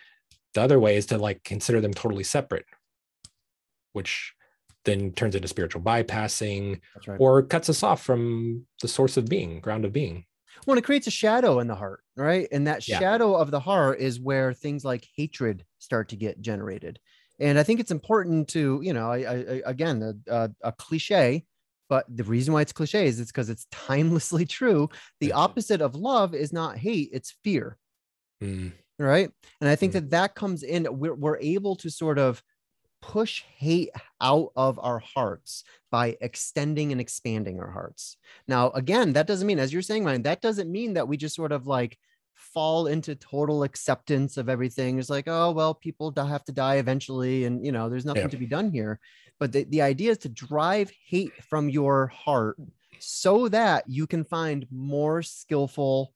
the other way is to like consider them totally separate which then turns into spiritual bypassing right. or cuts us off from the source of being ground of being well, it creates a shadow in the heart, right? And that yeah. shadow of the heart is where things like hatred start to get generated. And I think it's important to, you know, I, I again, a, a, a, cliche, but the reason why it's cliche is it's because it's timelessly true. The opposite of love is not hate, it's fear. Mm. Right. And I think mm. that that comes in, we're, we're able to sort of push hate out of our hearts by extending and expanding our hearts. Now, again, that doesn't mean, as you're saying, Ryan, that doesn't mean that we just sort of like fall into total acceptance of everything. It's like, oh, well, people have to die eventually. And, you know, there's nothing yeah. to be done here. But the, the idea is to drive hate from your heart so that you can find more skillful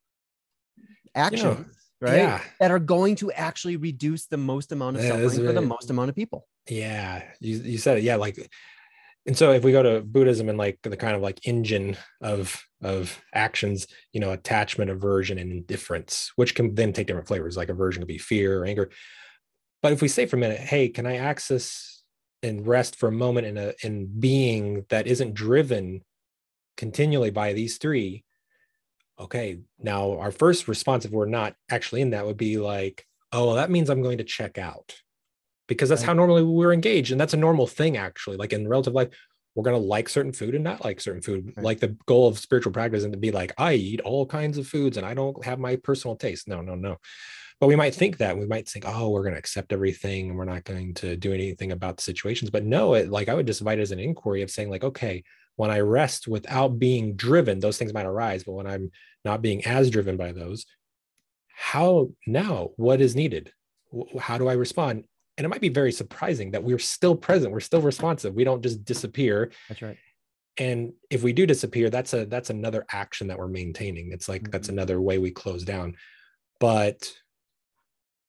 actions. You know, right yeah. that are going to actually reduce the most amount of yeah, suffering for the most amount of people yeah you, you said it yeah like and so if we go to buddhism and like the kind of like engine of of actions you know attachment aversion and indifference which can then take different flavors like aversion could be fear or anger. But if we say for a minute hey can i access and rest for a moment in a in being that isn't driven continually by these three okay now our first response if we're not actually in that would be like oh well that means i'm going to check out because that's right. how normally we're engaged and that's a normal thing actually. Like in relative life we're going to like certain food and not like certain food. Right. like the goal of spiritual practice isn't to be like i eat all kinds of foods and i don't have my personal taste. No no no. But we might think that. We might think oh we're going to accept everything and we're not going to do anything about the situations. But no it like i would just invite it as an inquiry of saying like okay when i rest without being driven those things might arise but when i'm not being as driven by those how now? What is needed? How do i respond and it might be very surprising that we're still present we're still responsive we don't just disappear. That's right. And if we do disappear that's a that's another action that we're maintaining. It's like mm-hmm. that's another way we close down. But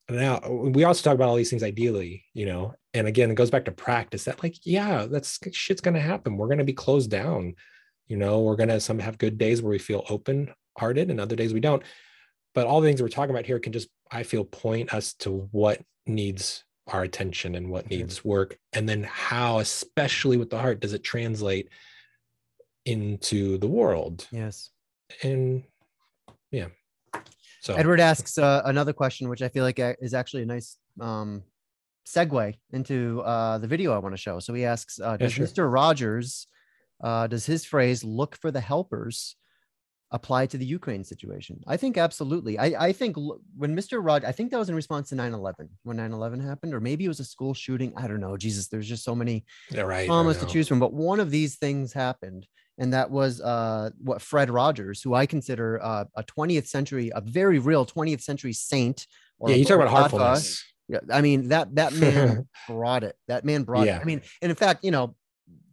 now we also talk about all these things ideally you know and again it goes back to practice that like yeah that's shit's gonna happen. We're gonna be closed down. You know we're gonna some have good days where we feel open hearted and other days we don't. But all the things we're talking about here can just i feel point us to what needs our attention and what needs work and then how especially with the heart does it translate into the world? Yes. And yeah. So edward asks uh, another question which i feel like uh, is actually a nice um segue into uh the video i want to show. So he asks uh does yeah, sure. mr rogers uh does his phrase look for the helpers apply to the Ukraine situation? I think absolutely. I, I think when Mr. Rod, I think that was in response to 9 11 when 9 11 happened, or maybe it was a school shooting. I don't know. Jesus, there's just so many yeah, right, traumas to choose from. But one of these things happened. And that was uh, what Fred Rogers, who I consider uh, a 20th century, a very real 20th century saint. yeah, you talk about heartfulness. Yeah, I mean that that man brought it. That man brought yeah. it. I mean, and in fact, you know,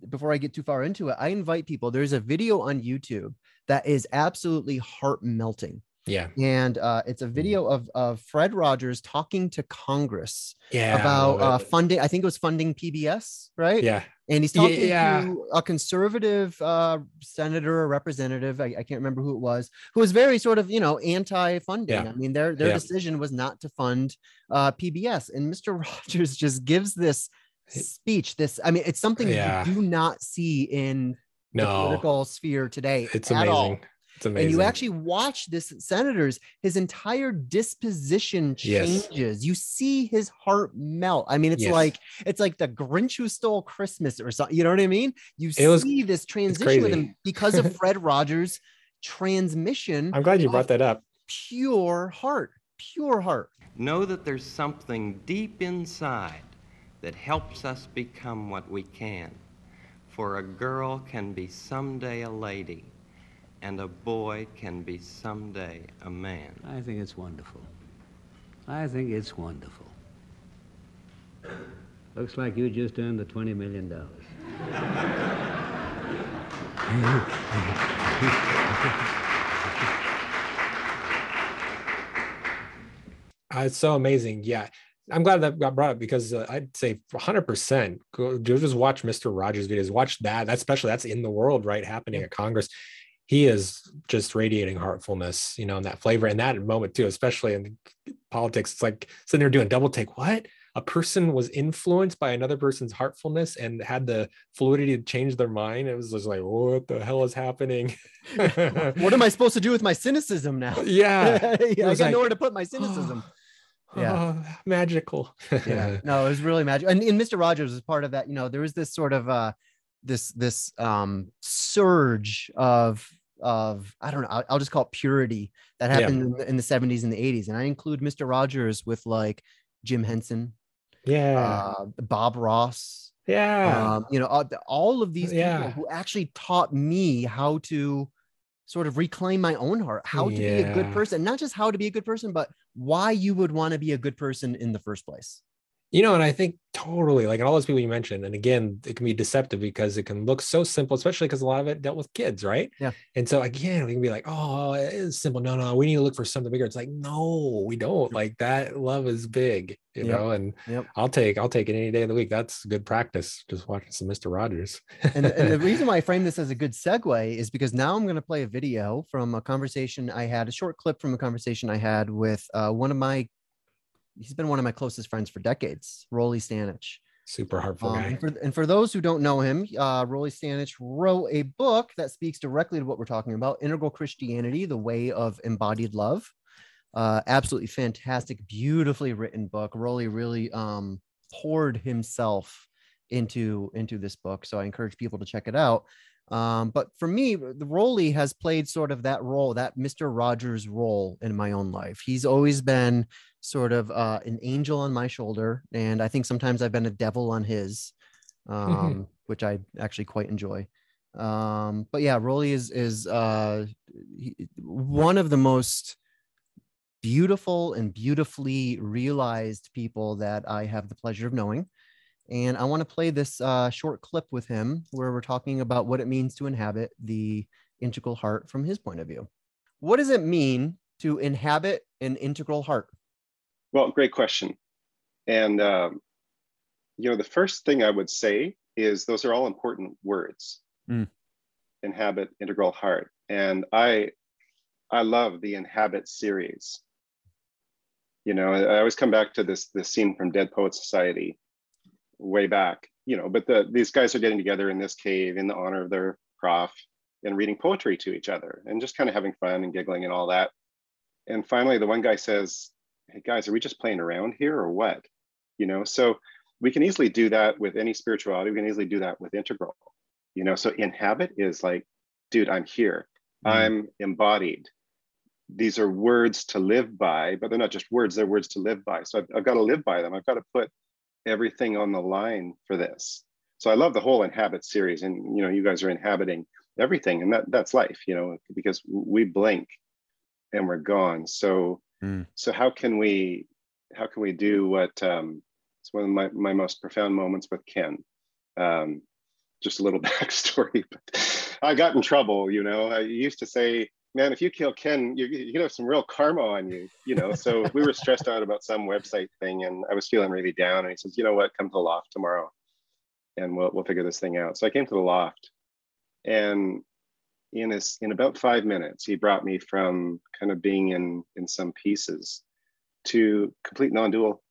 before I get too far into it, I invite people. There's a video on YouTube that is absolutely heart melting. Yeah. And uh, it's a video of, of Fred Rogers talking to Congress Yeah. about uh, funding. I think it was funding PBS, right? yeah. And he's talking Yeah. to a conservative uh, senator or representative. I, I can't remember who it was, who was very sort of, you know, anti-funding. Yeah. I mean, their their decision was not to fund uh, PBS. And Mr. Rogers just gives this speech. This, I mean, it's something you do not see in the No. political sphere today. It's at all. amazing. It's amazing. And you actually watch this senator's his entire disposition Yes. changes. You see his heart melt. I mean, it's Yes. like it's like the Grinch who stole Christmas or something. You know what I mean? You It was- see this transition with him because of Fred Rogers' transmission. I'm glad you brought that up. Pure heart, pure heart. Know that there's something deep inside that helps us become what we can. For a girl can be someday a lady, and a boy can be someday a man. I think it's wonderful. I think it's wonderful. Looks like you just earned the $20 million. Uh, it's so amazing. Yeah. I'm glad that got brought up because uh, I'd say 100% go, just watch Mr. Rogers videos. Watch that. That's especially that's in the world, right? Happening at Congress. He is just radiating heartfulness, you know, and that flavor and that moment too, especially in politics. It's like sitting there doing double take. What? A person was influenced by another person's heartfulness and had the fluidity to change their mind. It was just like, what the hell is happening? What am I supposed to do with my cynicism now? yeah. yeah I got like, nowhere to put my cynicism. Yeah. Oh, magical. yeah no it was really magic and, and mr rogers was part of that you know there was this sort of uh this this um surge of of i don't know i'll, I'll just call it purity that Yeah. happened in, the, in the 70s and the 80s and i include mr rogers with like jim henson yeah. uh bob ross yeah. um you know all, all of these Yeah. people who actually taught me how to sort of reclaim my own heart. How to be a good person not just how to be a good person but why you would want to be a good person in the first place you know, and I think totally like all those people you mentioned, and again, it can be deceptive because it can look so simple, especially because a lot of it dealt with kids, right? Yeah. And so again, we can be like, oh, it is simple. No, no, we need to look for something bigger. It's like, no, we don't. Like that love is big, you Yep. know. And Yep. I'll take, I'll take it any day of the week. That's good practice. Just watching some Mister Rogers. and, and the reason why I frame this as a good segue is because now I'm going to play a video from a conversation I had, a short clip from a conversation I had with uh, one of my, he's been one of my closest friends for decades, Rollie Stanich. Super heartful Um, guy. and, for, and for those who don't know him, uh, Rollie Stanich wrote a book that speaks directly to what we're talking about Integral Christianity, the way of embodied love. Uh, absolutely fantastic, beautifully written book. Rollie really um, poured himself into into this book, so I encourage people to check it out. Um, but for me, the Rollie has played sort of that role, that Mr. Rogers role in my own life. He's always been sort of uh, an angel on my shoulder, and I think sometimes I've been a devil on his, um, which I actually quite enjoy. Um, but yeah, Rollie is is uh, he, one of the most beautiful and beautifully realized people that I have the pleasure of knowing. And I want to play this uh, short clip with him where we're talking about what it means to inhabit the integral heart from his point of view. What does it mean to inhabit an integral heart? Well, great question. And, um, you know, the first thing I would say is those are all important words. Mm. Inhabit, integral heart. And I, I love the Inhabit series. You know, I always come back to this, this scene from Dead Poet Society way back, you know, but the, these guys are getting together in this cave in the honor of their prof and reading poetry to each other and just kind of having fun and giggling and all that. And finally, the one guy says, Hey guys, are we just playing around here or what? You know, so we can easily do that with any spirituality. We can easily do that with integral, you know. So inhabit is like, dude, I'm here, Mhm. I'm embodied. These are words to live by, but they're not just words, they're words to live by. So I've, I've got to live by them. I've got to put everything on the line for this. So I love the whole inhabit series. And you know, you guys are inhabiting everything, and that that's life, you know, because we blink and we're gone. So Mm. so how can we how can we do what um it's one of my, my most profound moments with Ken. Um, just a little backstory, but I got in trouble, you know. I used to say man, if you kill Ken, you, you have some real karma on you, you know. So we were stressed out about some website thing, and I was feeling really down. And he says, you know what, come to the loft tomorrow, and we'll we'll figure this thing out. So I came to the loft, and in this in about five minutes, he brought me from kind of being in in some pieces to complete non-dual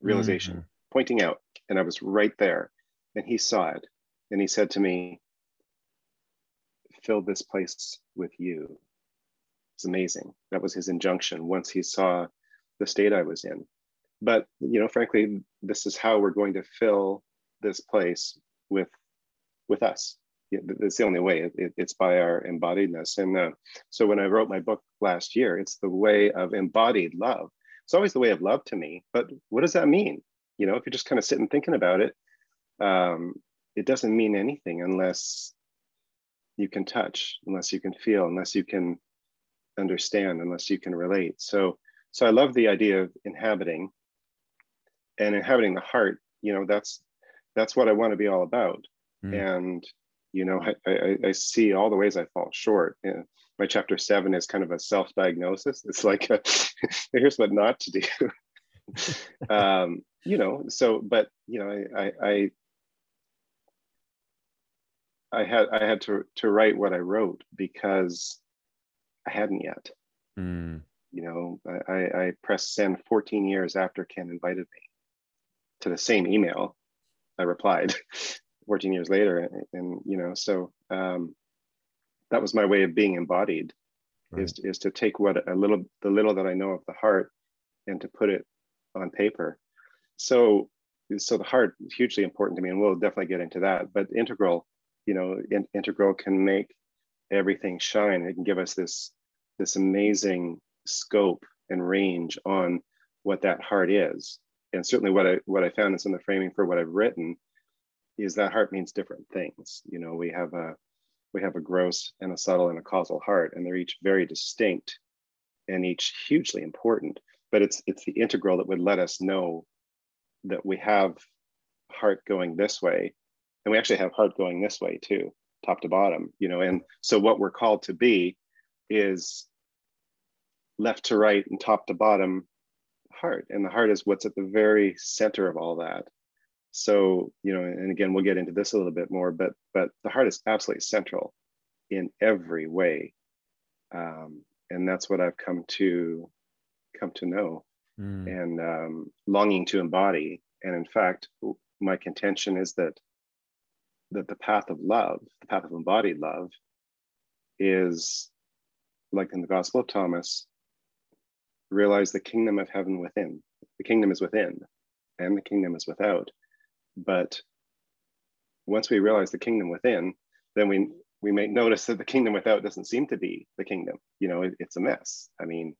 realization, mm-hmm. pointing out, and I was right there, and he saw it, and he said to me, fill this place with you. It's amazing. That was his injunction once he saw the state I was in. But, you know, frankly, this is how we're going to fill this place with with us. It's the only way. It, it's by our embodiedness. And uh, so when I wrote my book last year, it's the way of embodied love. It's always the way of love to me. But what does that mean? You know, if you're just kind of sitting thinking about it, um, it doesn't mean anything unless you can touch, unless you can feel, unless you can understand, unless you can relate. So, so I love the idea of inhabiting and inhabiting the heart. You know, that's that's what I want to be all about. Mm. And you know, I, I, I, see all the ways I fall short. And my chapter seven is kind of a self-diagnosis. It's like, a, here's what not to do. um, you know, so, but you know, I, I, I had I had to to write what I wrote because I hadn't yet. Mm. You know, I, I pressed send 14 years after Ken invited me to the same email. I replied 14 years later, and, and you know, so um, that was my way of being embodied, right. is is to take what a little the little that I know of the heart, and to put it on paper. So so the heart is hugely important to me, and we'll definitely get into that. But integral you know, in, integral can make everything shine. It can give us this this amazing scope and range on what that heart is. And certainly what I what I found is in the framing for what I've written is that heart means different things. You know, we have a we have a gross and a subtle and a causal heart, and they're each very distinct and each hugely important. But it's it's the integral that would let us know that we have heart going this way and we actually have heart going this way too top to bottom you know and so what we're called to be is left to right and top to bottom heart and the heart is what's at the very center of all that so you know and again we'll get into this a little bit more but but the heart is absolutely central in every way um, and that's what i've come to come to know mm. and um, longing to embody and in fact my contention is that that the path of love, the path of embodied love, is like in the Gospel of Thomas, realize the kingdom of heaven within. The kingdom is within, and the kingdom is without. But once we realize the kingdom within, then we we may notice that the kingdom without doesn't seem to be the kingdom. You know, it, it's a mess. I mean,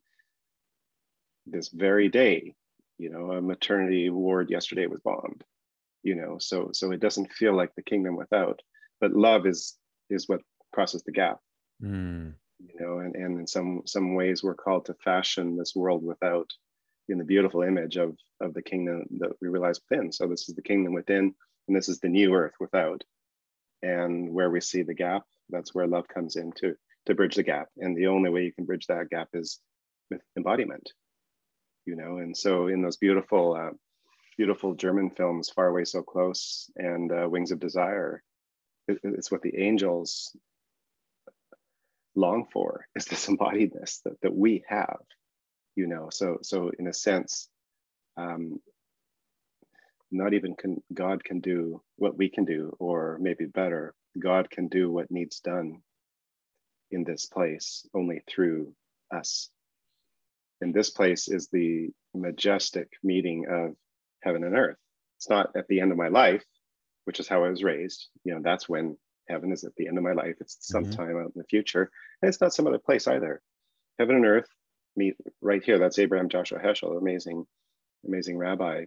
this very day, you know, a maternity ward yesterday was bombed you know so so it doesn't feel like the kingdom without but love is is what crosses the gap mm. you know and, and in some some ways we're called to fashion this world without in the beautiful image of of the kingdom that we realize within. So this is the kingdom within and this is the new earth without. And where we see the gap that's where love comes in to to bridge the gap. And the only way you can bridge that gap is with embodiment you know? And so in those beautiful uh, beautiful German films, Far Away So Close and uh, Wings of Desire. It, it's what the angels long for is this embodiedness that, that we have, you know. So, so in a sense, um, not even can God can do what we can do, or maybe better, God can do what needs done in this place only through us. And this place is the majestic meeting of heaven and earth. It's not at the end of my life, which is how I was raised. You know, that's when heaven is at the end of my life. It's mm-hmm. sometime mm-hmm. out in the future. And it's not some other place either. Heaven and earth meet right here. That's Abraham Joshua Heschel, amazing, amazing rabbi.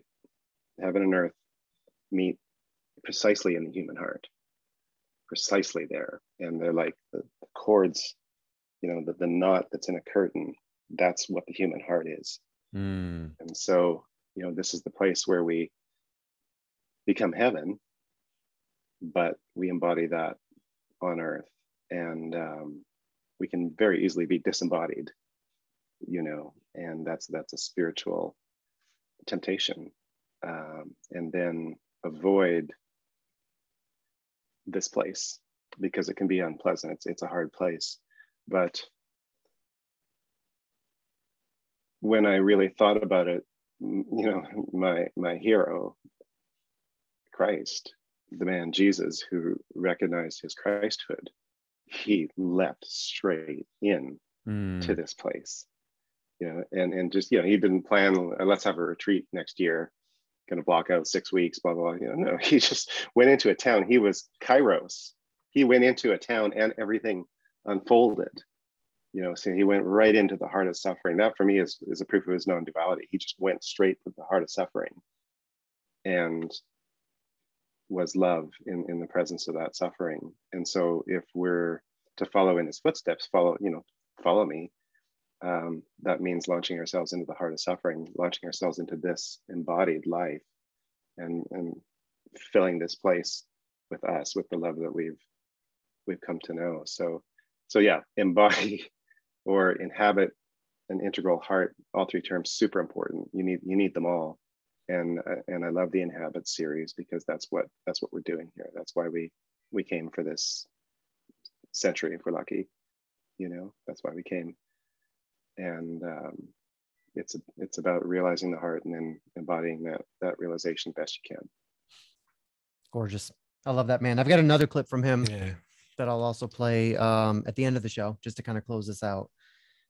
Heaven and earth meet precisely in the human heart, precisely there. And they're like the, the cords, you know, the, the knot that's in a curtain. That's what the human heart is. Mm. And so you know this is the place where we become heaven but we embody that on earth and um, we can very easily be disembodied, you know, and that's that's a spiritual temptation. Um, and then avoid this place because it can be unpleasant. It's, it's a hard place. But when I really thought about it, you know, my my hero, Christ, the man Jesus, who recognized his Christhood, he leapt straight in mm. to this place. You know, and and just you know, he didn't plan. Uh, let's have a retreat next year. Going to block out six weeks. Blah blah. blah. You know, no, he just went into a town. He was Kairos. He went into a town, and everything unfolded you know so he went right into the heart of suffering that for me is, is a proof of his non-duality he just went straight to the heart of suffering and was love in, in the presence of that suffering and so if we're to follow in his footsteps follow you know follow me um, that means launching ourselves into the heart of suffering launching ourselves into this embodied life and and filling this place with us with the love that we've we've come to know. So so yeah embody or inhabit an integral heart all three terms super important. You need you need them all. And uh, and i love the inhabit series because that's what that's what we're doing here. That's why we we came for this century if we're lucky you know that's why we came and um, it's it's about realizing the heart and then embodying that that realization best you can gorgeous i love that man i've got another clip from him yeah that I'll also play um, at the end of the show just to kind of close this out.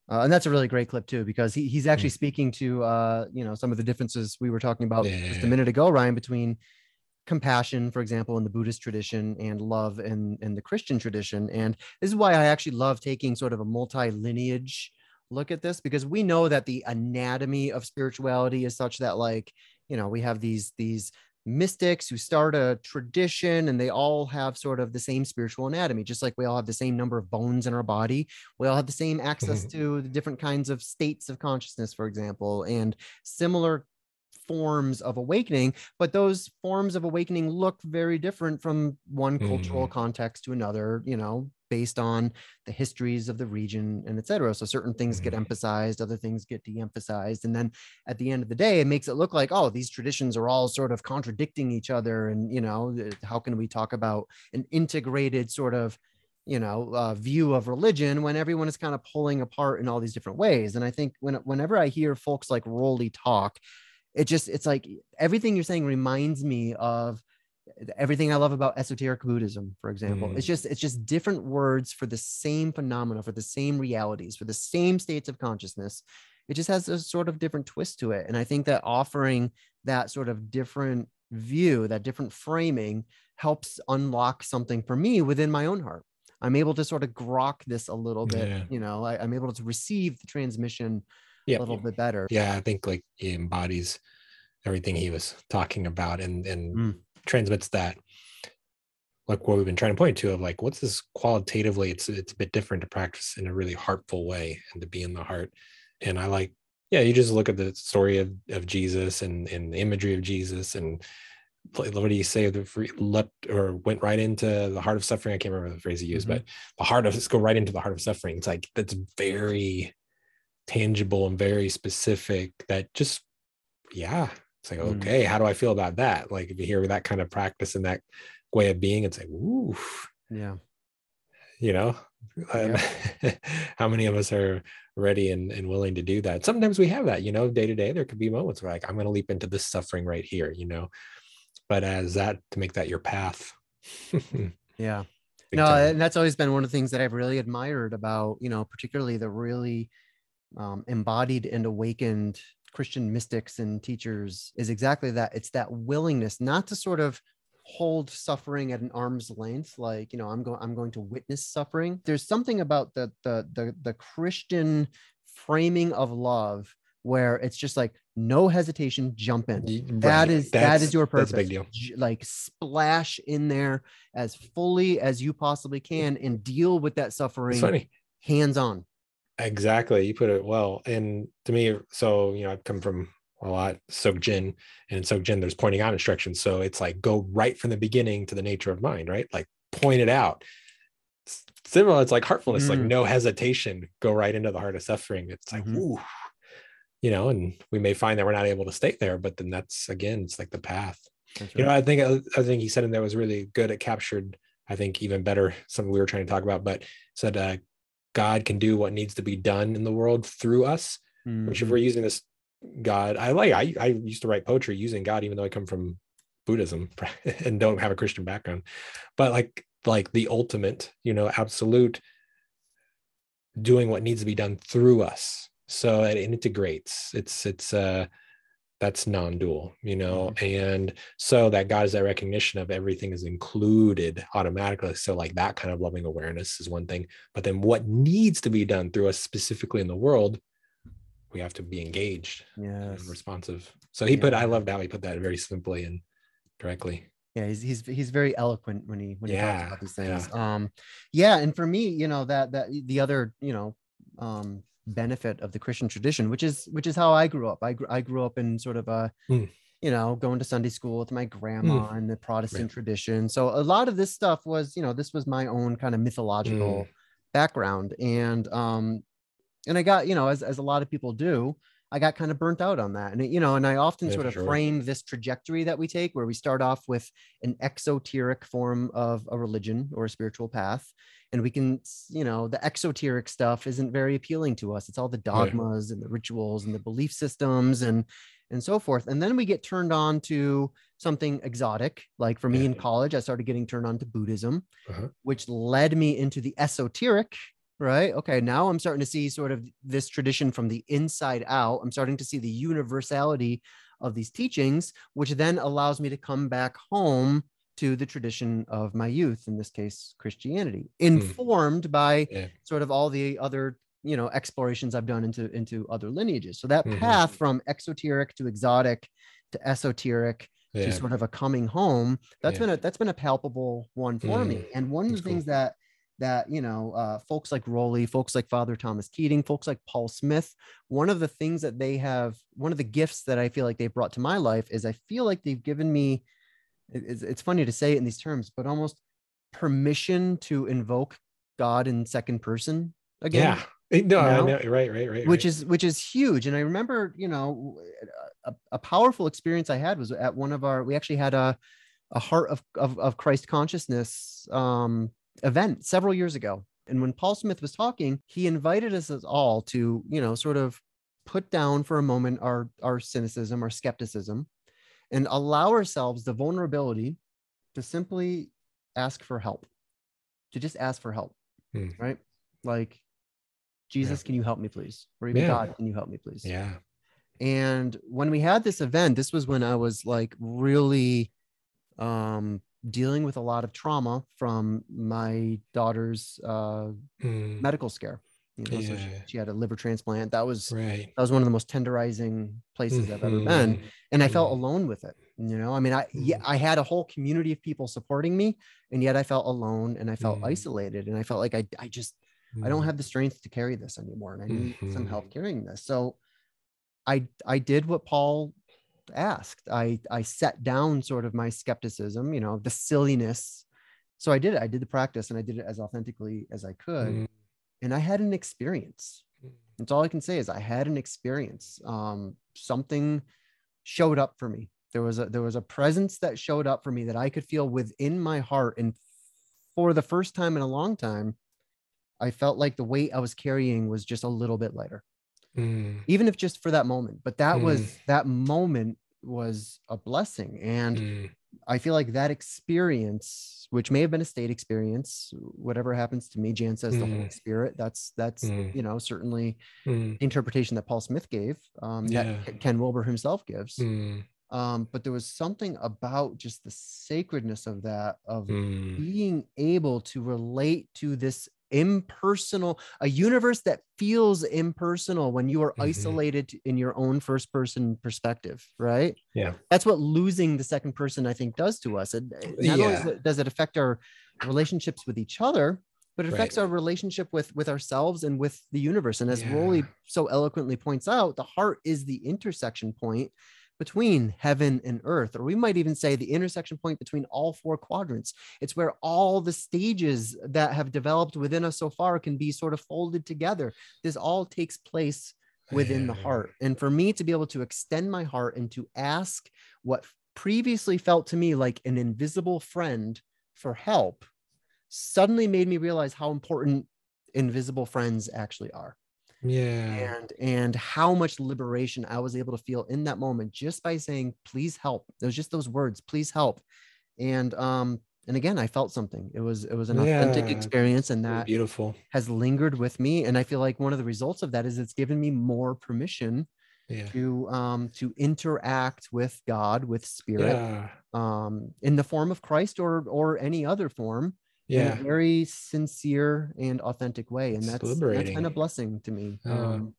Uh, and that's a really great clip too because he, he's actually mm. speaking to uh, you know some of the differences we were talking about yeah. just a minute ago, Ryan, between compassion, for example, in the Buddhist tradition and love in, in the Christian tradition. And this is why I actually love taking sort of a multi-lineage look at this because we know that the anatomy of spirituality is such that like you know we have these these mystics who start a tradition and they all have sort of the same spiritual anatomy just like we all have the same number of bones in our body. We all have the same access mm-hmm. to the different kinds of states of consciousness for example and similar forms of awakening but those forms of awakening look very different from one mm. cultural context to another you know based on the histories of the region and etc so certain things get mm-hmm. emphasized other things get de-emphasized and then at the end of the day it makes it look like oh these traditions are all sort of contradicting each other and you know how can we talk about an integrated sort of you know uh, view of religion when everyone is kind of pulling apart in all these different ways and i think when whenever i hear folks like Rollie talk it just it's like everything you're saying reminds me of everything I love about esoteric Buddhism, for example. Mm. It's just it's just different words for the same phenomena, for the same realities, for the same states of consciousness. It just has a sort of different twist to it. And I think that offering that sort of different view, that different framing helps unlock something for me within my own heart. I'm able to sort of grok this a little bit, yeah. you know, I, am able to receive the transmission a little bit better. Yeah, I think like he embodies everything he was talking about and and mm. transmits that like what we've been trying to point to of like what's this qualitatively it's it's a bit different to practice in a really heartful way and to be in the heart. And i like yeah you just look at the story of, of jesus and and the imagery of jesus and what do you say the free leapt or went right into the heart of suffering? I can't remember the phrase he used mm-hmm. but the heart of let's go right into the heart of suffering. It's like that's very tangible and very specific that just yeah it's like, mm. okay, how do I feel about that? Like if you hear that kind of practice and that way of being, it's like, ooh, yeah. You know, yeah. how many of us are ready and, and willing to do that? Sometimes we have that, you know, day to day, there could be moments where like, I'm going to leap into this suffering right here, you know, but as that to make that your path. yeah. no, time. and that's always been one of the things that I've really admired about, you know, particularly the really um, embodied and awakened Christian mystics and teachers is exactly that. It's that willingness not to sort of hold suffering at an arm's length like you know i'm going i'm going to witness suffering there's something about the the the, the christian framing of love where it's just like no hesitation jump in right. that is that's, that is your purpose big deal. like splash in there as fully as you possibly can and deal with that suffering hands on Exactly. You put it well. And to me, so, you know, I've come from a lot Dzogchen and Dzogchen, there's pointing out instructions. So it's like go right from the beginning to the nature of mind, right? Like point it out. similar. It's like heartfulness, like Mm. no hesitation, go right into the heart of suffering. It's like, Mhm. ooh, you know, and we may find that we're not able to stay there, but then that's again, it's like the path. That's You know. I think I think he said in there was really good. It captured, I think, even better something we were trying to talk about, but said uh, God can do what needs to be done in the world through us. Which, if Mhm. we're using this God, I like. I I used to write poetry using God, even though I come from Buddhism and don't have a Christian background. But like like the ultimate, you know, absolute doing what needs to be done through us. So it integrates. It's it's uh that's non-dual, you know, and so that God is that recognition of everything is included automatically. So like that kind of loving awareness is one thing, but then what needs to be done through us specifically in the world, we have to be engaged and responsive. So he put, I loved how he put that very simply and directly. yeah he's he's he's very eloquent when he when he talks about these yeah. things um yeah and for me you know that that the other you know um benefit of the christian tradition which is which is how i grew up. I, I grew up in sort of a Mm. you know going to sunday school with my grandma and the protestant tradition. So a lot of this stuff was you know this was my own kind of mythological background. And um and i got you know as, as a lot of people do i got kind of burnt out on that and you know and i often Yeah, sort of sure. frame this trajectory that we take where we start off with an exoteric form of a religion or a spiritual path and we can you know the exoteric stuff isn't very appealing to us it's all the dogmas and the rituals and the belief systems and and so forth and then we get turned on to something exotic like for me Yeah. in college i started getting turned on to buddhism Uh-huh. which led me into the esoteric right okay now i'm starting to see sort of this tradition from the inside out i'm starting to see the universality of these teachings which then allows me to come back home to the tradition of my youth in this case christianity informed by Yeah. sort of all the other you know explorations i've done into into other lineages so that Mhm. path from exoteric to exotic to esoteric Yeah. to sort of a coming home that's Yeah. been a that's been a palpable one for me Mm, and one of the that's things cool. that that you know uh, folks like Rollie, folks like Father Thomas Keating, folks like Paul Smith, one of the things that they have, one of the gifts that I feel like they've brought to my life is I feel like they've given me. It's, it's funny to say it in these terms, but almost permission to invoke God in second person again yeah. Eh, No, I know? know. Right, right, right. which right. is which is huge and i remember you know a, a powerful experience i had was at one of our we actually had a a heart of of, of christ consciousness um event several years ago and when paul smith was talking he invited us all to you know sort of put down for a moment our our cynicism our skepticism and allow ourselves the vulnerability to simply ask for help to just ask for help Hmm. right like jesus can you help me please or even Yeah. god can you help me please yeah. and when we had this event this was when i was like really um dealing with a lot of trauma from my daughter's uh Mm, medical scare you know so she, Yeah. she had a liver transplant that was right. that was one of the most tenderizing places i've ever been Mhm. and i felt Mhm. alone with it you know i mean i yeah, Mhm. i had a whole community of people supporting me and yet i felt alone and i felt Mhm. isolated and i felt like i, I just I don't Mm, have the strength to carry this anymore, and I need some help Mhm. carrying this. So, I I did what Paul asked. I I set down sort of my skepticism, you know, the silliness. So I did it. I did the practice, and I did it as authentically as I could, Mm, and I had an experience. That's all I can say is I had an experience. Um, something showed up for me. There was a there was a presence that showed up for me that I could feel within my heart, and for the first time in a long time, I felt like the weight I was carrying was just a little bit lighter, mm, even if just for that moment. But that Mm. was that moment was a blessing. And mm, I feel like that experience, which may have been a state experience, whatever happens to me, Jan says the Holy Mm. Spirit. That's that's Mm. you know certainly mm, the interpretation that Paul Smith gave, um, Yeah. that Ken- Wilber himself gives. mm, Um, but there was something about just the sacredness of that, of mm, being able to relate to this impersonal a universe that feels impersonal when you are Mhm. isolated in your own first person perspective right Yeah. that's what losing the second person i think does to us it, not Yeah. does it- does it affect our relationships with each other but it affects Right. our relationship with with ourselves and with the universe and as Yeah. Rollie so eloquently points out the heart is the intersection point between heaven and earth, or we might even say the intersection point between all four quadrants. It's where all the stages that have developed within us so far can be sort of folded together. This all takes place within the heart. And for me to be able to extend my heart and to ask what previously felt to me like an invisible friend for help suddenly made me realize how important invisible friends actually are yeah. and and how much liberation i was able to feel in that moment just by saying please help. There's just those words please help. And um and again i felt something. It was it was an authentic Yeah. experience and that beautiful. has lingered with me and i feel like one of the results of that is it's given me more permission yeah. to um to interact with god with spirit yeah. um in the form of christ or or any other form yeah in a very sincere and authentic way and that's that's been a blessing to me Oh, um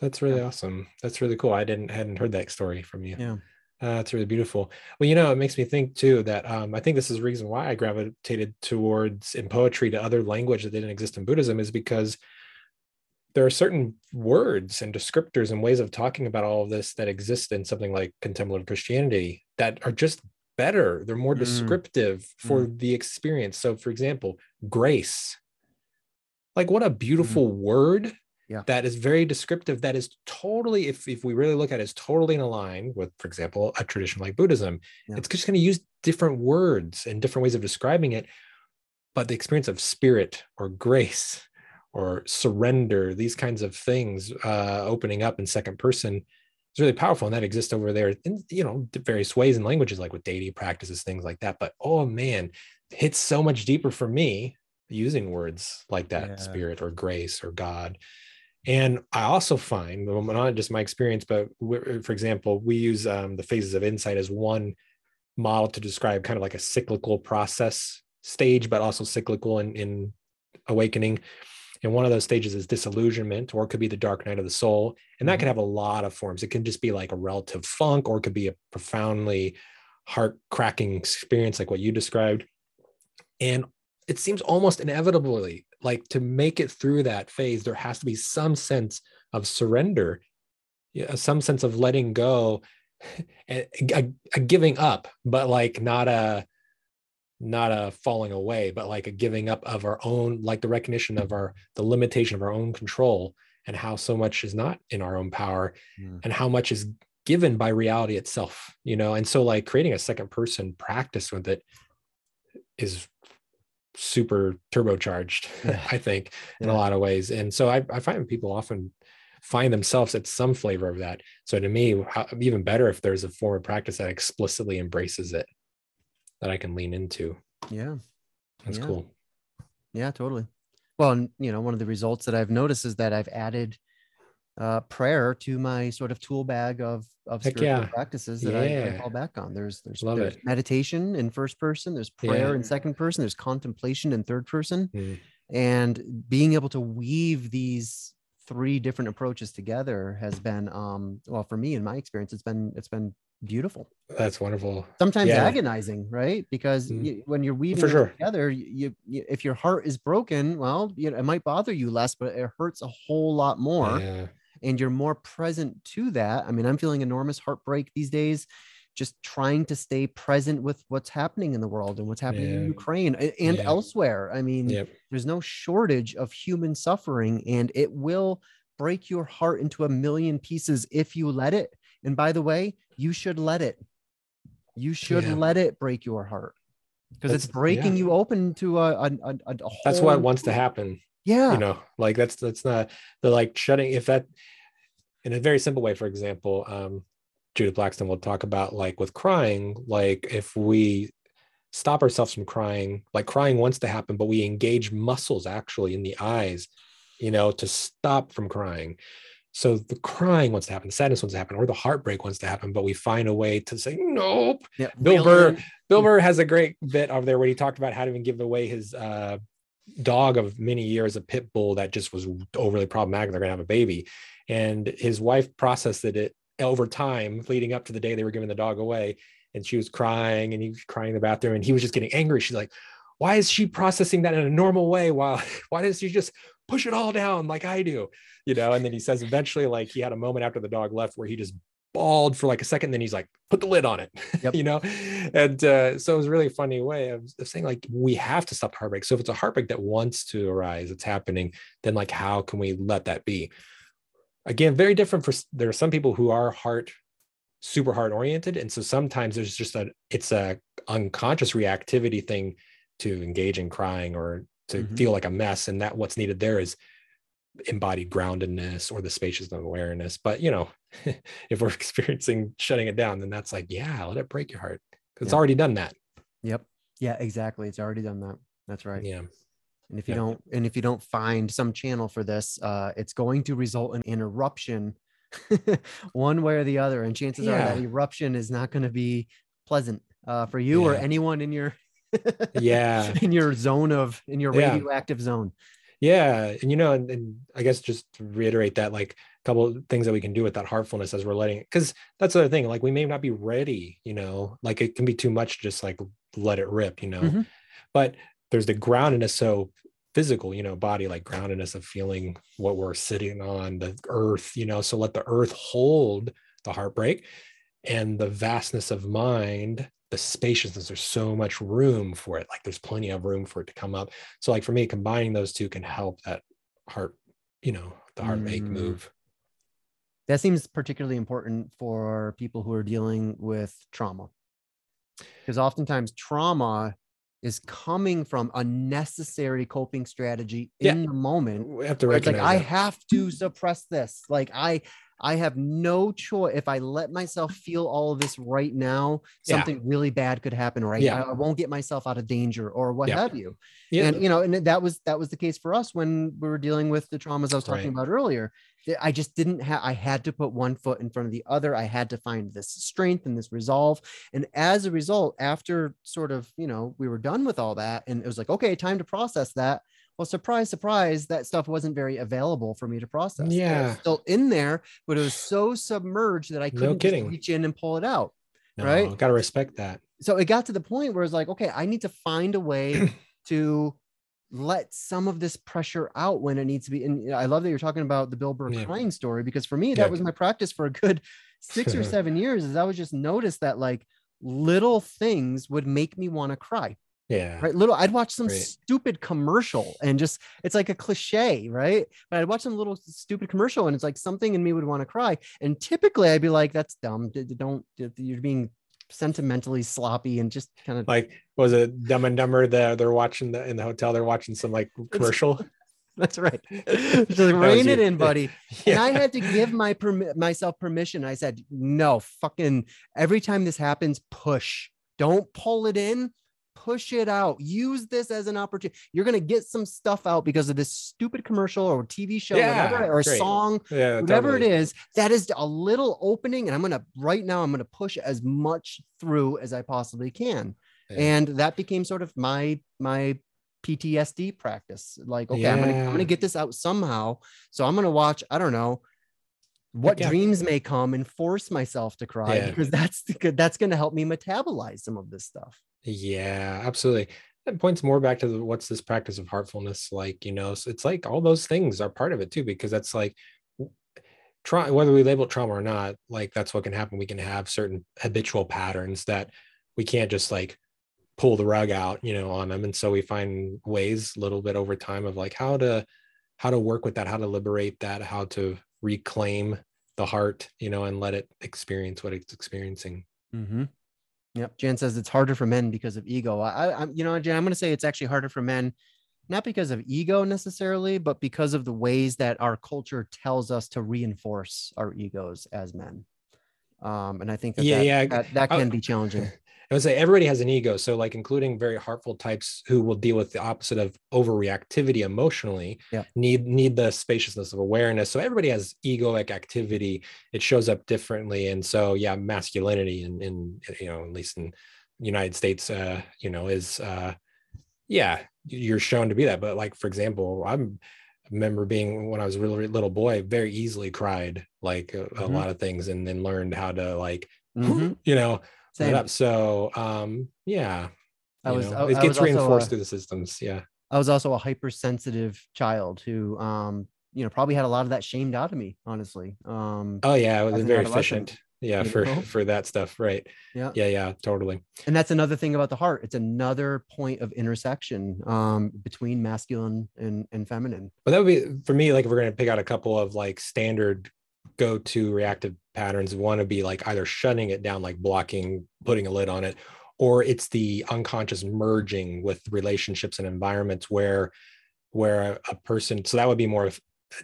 That's really Yeah. awesome. That's really cool. I didn't hadn't heard that story from you. yeah Uh, that's really beautiful. Well, you know, it makes me think too that um, I think this is the reason why I gravitated towards in poetry to other language that didn't exist in Buddhism is because there are certain words and descriptors and ways of talking about all of this that exist in something like contemplative Christianity that are just better. They're more Mm. descriptive for the experience. So, for example, grace. Like, what a beautiful word Mm. Yeah. that is very descriptive. That is totally, if, if we really look at it, is totally in line with, for example, a tradition like Buddhism. Yeah. It's just going to use different words and different ways of describing it. But the experience of spirit or grace or surrender, these kinds of things uh, opening up in second person is really powerful. And that exists over there in, you know, various ways and languages, like with deity practices, things like that. But oh man, it hits so much deeper for me using words like that Yeah. spirit or grace or God. And I also find, well, not just my experience, but for example, we use um, the phases of insight as one model to describe kind of like a cyclical process stage, but also cyclical in, in awakening. And one of those stages is disillusionment, or it could be the dark night of the soul. And that mm-hmm. can have a lot of forms. It can just be like a relative funk, or it could be a profoundly heart cracking experience, like what you described. And it seems almost inevitably like to make it through that phase, there has to be some sense of surrender, uh, some sense of letting go, and a, a giving up, but like not a not a falling away, but like a giving up of our own, like the recognition of our the limitation of our own control and how so much is not in our own power Mm. and how much is given by reality itself, you know. And so like creating a second person practice with it is super turbocharged, Yeah. I think, in a lot of ways. And so I, I find people often find themselves at some flavor of that. So to me, how, even better if there's a form of practice that explicitly embraces it that I can lean into. yeah That's Yeah. cool. Yeah, totally. Well, and you know, one of the results that I've noticed is that I've added uh, prayer to my sort of tool bag of of Heck spiritual yeah. practices that I, I fall back on. There's there's, there's it. meditation in first person. There's prayer Yeah. in second person. There's contemplation in third person, Mm. and being able to weave these three different approaches together has been um well for me in my experience it's been it's been beautiful That's wonderful. sometimes Yeah. agonizing, right? Because Mm. you, when you're weaving For sure. together, you, you, if your heart is broken, well, you know, it might bother you less, but it hurts a whole lot more, Yeah. and you're more present to that. I mean, I'm feeling enormous heartbreak these days, just trying to stay present with what's happening in the world and what's happening in Ukraine and Yeah. elsewhere. I mean, Yep. there's no shortage of human suffering, and it will break your heart into a million pieces if you let it. And by the way, you should let it. You should Yeah. let it break your heart because it's breaking yeah. you open to a, a, a, a That's what wants to happen. Yeah. you know like that's that's not the like shutting if that in a very simple way for example um judith blackstone will talk about like with crying like if we stop ourselves from crying like crying wants to happen but we engage muscles actually in the eyes you know to stop from crying so the crying wants to happen the sadness wants to happen or the heartbreak wants to happen but we find a way to say nope yeah. Bill Burr- Bill Burr has a great bit over there where he talked about how to even give away his uh, dog of many years, a pit bull that just was overly problematic. They're going to have a baby. And his wife processed it over time, leading up to the day they were giving the dog away. And she was crying and he was crying in the bathroom and he was just getting angry. She's like, why is she processing that in a normal way? While why does she just push it all down like I do? You know, and then he says eventually, like he had a moment after the dog left where he just bawled for like a second then he's like put the lid on it yep. you know and uh, so it was a really funny way of, of, saying like we have to stop heartbreak so if it's a heartbreak that wants to arise it's happening then like how can we let that be again very different for there are some people who are heart super heart oriented and so sometimes there's just a it's a unconscious reactivity thing to engage in crying or to mm-hmm. feel like a mess and that what's needed there is embodied groundedness or the spaciousness of awareness. But you know if we're experiencing shutting it down then that's like yeah let it break your heart. Because it's already done that. Yep. Yeah exactly. It's already done that. That's right. Yeah. And if you yeah. don't and if you don't find some channel for this uh it's going to result in an eruption one way or the other and chances yeah. are that eruption is not going to be pleasant uh for you yeah. or anyone in your yeah. In your zone of in your radioactive zone. Yeah and you know and, and, i guess just to reiterate that like a couple things that we can do with that heartfulness as we're letting it because that's the other thing like we may not be ready you know like it can be too much just like let it rip you know? Mm-hmm. but there's the groundedness so physical you know body like groundedness of feeling what we're sitting on the earth you know? So let the earth hold the heartbreak and the vastness of mind the spaciousness there's so much room for it like there's plenty of room for it to come up so like for me combining those two can help that heart you know the heart make mm. move that seems particularly important for people who are dealing with trauma because oftentimes trauma is coming from a necessary coping strategy in yeah. the moment. We have to recognize it's like that. I have to suppress this. Like I I have no choice. If I let myself feel all of this right now, something yeah. really bad could happen, or I. I, won't get myself out of danger, or what yeah. have you. Yeah. And you know, and that was that was the case for us when we were dealing with the traumas I was talking right. about earlier. I just didn't have. I had to put one foot in front of the other. I had to find this strength and this resolve. And as a result, after sort of you know we were done with all that, and it was like okay, time to process that well, surprise, surprise, that stuff wasn't very available for me to process. Yeah. still in there, but it was so submerged that I couldn't no reach in and pull it out. No, right. Got to respect that. So it got to the point where it's like, okay, I need to find a way to let some of this pressure out when it needs to be. And I love that you're talking about the Bill Burr yeah. crying story because for me, that yeah. was my practice for a good six or seven years. Is I was just noticed that like little things would make me want to cry. Yeah. Right. Little, I'd watch some stupid commercial and just, it's like a cliche, right? But I'd watch some little stupid commercial and it's like something in me would want to cry. And typically I'd be like, that's dumb. Don't, you're being sentimentally sloppy and just kind of like, was it Dumb and Dumber? The, they're watching the, in the hotel, they're watching some like commercial. That's right. Just rein it in, buddy. Yeah. And I had to give my perm- myself permission. I said, no, fucking every time this happens, push. Don't pull it in push it out. Use this as an opportunity. You're going to get some stuff out because of this stupid commercial or TV show, yeah, whatever, or great. song, yeah, whatever totally. it is. That is a little opening. And I'm going to, right now, I'm going to push as much through as I possibly can. Yeah. And that became sort of my, my PTSD practice. Like, okay. I'm gonna I'm gonna get this out somehow. So I'm gonna watch, I don't know, what yeah. dreams may come and force myself to cry yeah. because that's that's gonna help me metabolize some of this stuff. Yeah, absolutely. It points more back to the, what's this practice of heartfulness like, you know, so it's like all those things are part of it too, because that's like try whether we label trauma or not, like that's what can happen. We can have certain habitual patterns that we can't just like pull the rug out, you know, on them. And so we find ways a little bit over time of like how to how to work with that, how to liberate that, how to reclaim the heart, you know, and let it experience what it's experiencing. Mm-hmm. Yep. Jan says it's harder for men because of ego. I, am you know, Jan, I'm going to say it's actually harder for men, not because of ego necessarily, but because of the ways that our culture tells us to reinforce our egos as men. Um, and I think that yeah, that, yeah, that, that can I, be challenging. I would say everybody has an ego. So, like, including very heartful types who will deal with the opposite of overreactivity emotionally, yeah. need need the spaciousness of awareness. So everybody has egoic activity. It shows up differently, and so yeah, masculinity in in you know at least in United States, uh, you know, is uh, yeah, you're shown to be that. But like for example, I'm I remember being when I was a really little boy, very easily cried like a, mm-hmm. a lot of things, and then learned how to like, mm-hmm. you know same. up. So um, yeah, I was. I, it gets reinforced a, through the systems. Yeah. I was also a hypersensitive child who, um, you know, probably had a lot of that shamed out of me. Honestly. Um, oh yeah, it was very efficient. yeah for know? for that stuff right yeah yeah yeah totally and that's another thing about the heart it's another point of intersection um between masculine and and feminine but that would be for me like if we're going to pick out a couple of like standard go-to reactive patterns one to be like either shutting it down like blocking putting a lid on it or it's the unconscious merging with relationships and environments where where a person so that would be more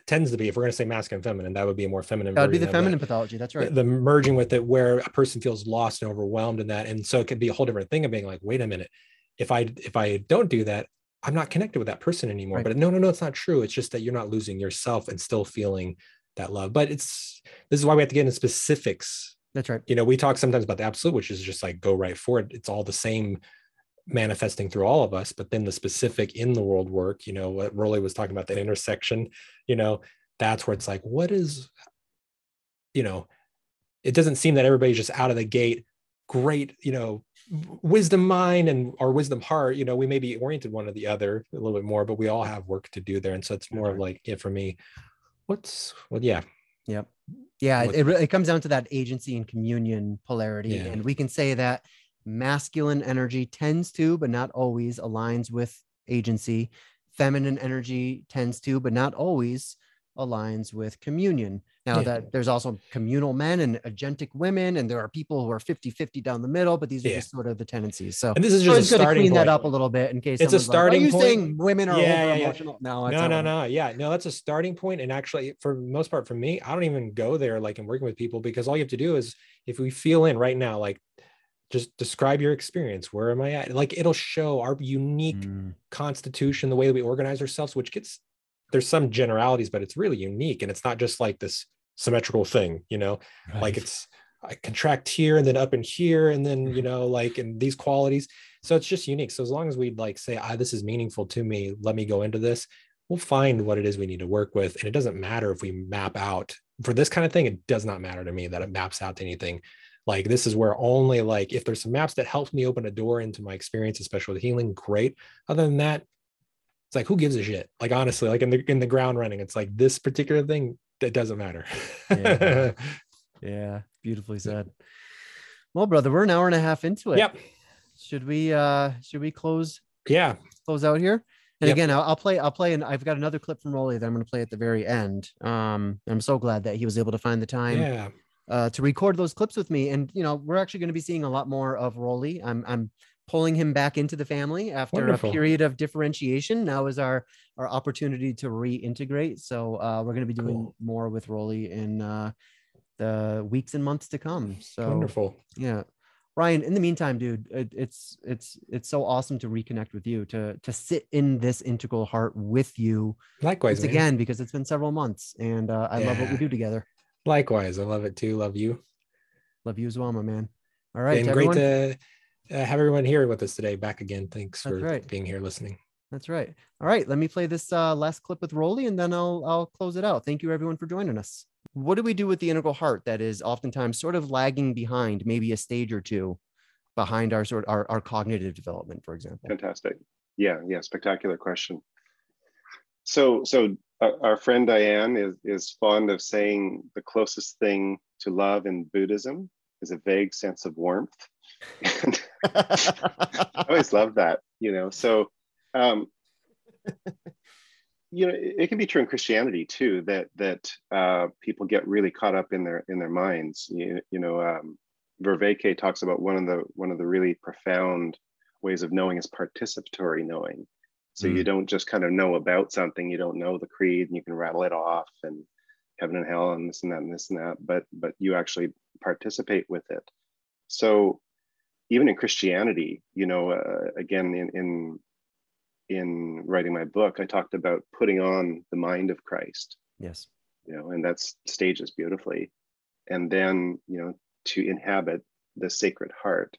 tends to be if we're going to say masculine and feminine that would be a more feminine that would be the feminine pathology that's right. The, the, merging with it where a person feels lost and overwhelmed in that and so it could be a whole different thing of being like wait a minute if i if i don't do that i'm not connected with that person anymore. Right. but no no no it's not true it's just that you're not losing yourself and still feeling that love. But it's this is why we have to get into specifics. That's right. You know we talk sometimes about the absolute which is just like go right for it. It's all the same manifesting through all of us but then the specific in the world work you know what Rollie was talking about that intersection you know that's where it's like what is you know it doesn't seem that everybody's just out of the gate great you know wisdom mind and our wisdom heart you know we may be oriented one or the other a little bit more but we all have work to do there. And so it's more of like yeah for me what's well yeah yep yeah it, it comes down to that agency and communion polarity yeah. and we can say that masculine energy tends to, but not always, aligns with agency. Feminine energy tends to, but not always, aligns with communion. Now, yeah. that there's also communal men and agentic women, and there are people who are 50 50 down the middle, but these are yeah. just sort of the tendencies. So, and this is just so a starting clean point. that up a little bit in case it's a starting like, are you point. saying women are yeah, over emotional? No, no, no, no. Yeah, no, that's a starting point. And actually, for most part, for me, I don't even go there like in working with people because all you have to do is if we feel in right now, like just describe your experience where am i at like it'll show our unique mm. constitution the way that we organize ourselves which gets there's some generalities but it's really unique and it's not just like this symmetrical thing you know? Right. like it's i contract here and then up in here and then you know like in these qualities. So it's just unique. So as long as we like say ah, this is meaningful to me let me go into this we'll find what it is we need to work with and it doesn't matter if we map out for this kind of thing it does not matter to me that it maps out to anything. Like this is where only like if there's some maps that helps me open a door into my experience especially with healing great. Other than that it's like who gives a shit? Like honestly like in the in the ground running it's like this particular thing that doesn't matter. Yeah. yeah beautifully said. Well brother we're an hour and a half into it. Yep. Should we uh should we close yeah. close out here? And yep. again I'll, I'll, play i'll play and i've got another clip from Rollie that i'm going to play at the very end. Um i'm so glad that he was able to find the time yeah. uh, to record those clips with me. And you know, we're actually going to be seeing a lot more of Rollie. I'm I'm pulling him back into the family after Wonderful. a period of differentiation. Now is our our opportunity to reintegrate. So uh, we're going to be doing cool. more with Rollie in uh, the weeks and months to come. So wonderful. Yeah. Ryan, in the meantime, dude, it, it's it's it's so awesome to reconnect with you, to to sit in this integral heart with you. Likewise, again, because it's been several months, and uh, I yeah. love what we do together. Likewise, I love it too. Love you. Love you as well, my man. All right. And great to uh, have everyone here with us today. Back again. Thanks That's for right. being here listening. That's right. All right. Let me play this uh, last clip with Rollie and then I'll, I'll close it out. Thank you, everyone, for joining us. What do we do with the integral heart that is oftentimes sort of lagging behind, maybe a stage or two behind our sort of our, our cognitive development, for example? Fantastic. Yeah. Yeah. Spectacular question. So, so our friend Diane is, is fond of saying the closest thing to love in Buddhism is a vague sense of warmth. I always love that, you know. So, um, you know, it, it, can be true in Christianity too that that uh, people get really caught up in their in their minds. You, you know, um, Vervaeke talks about one of the one of the really profound ways of knowing is participatory knowing so mm. you don't just kind of know about something, you don't know the creed and you can rattle it off and heaven and hell and this and that and this and that, but but you actually participate with it. So even in Christianity, you know, uh, again in in in writing my book, I talked about putting on the mind of Christ. Yes. You know, and that's stages beautifully. And then, you know, to inhabit the sacred heart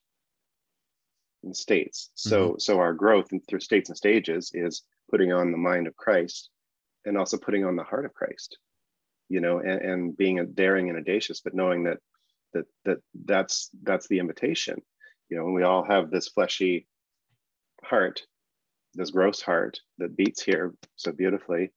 and states. So mm-hmm. so our growth through states and stages is putting on the mind of Christ and also putting on the heart of Christ, you know, and, and being a daring and audacious, but knowing that that that that's that's the invitation, you know, and we all have this fleshy heart, this gross heart that beats here so beautifully.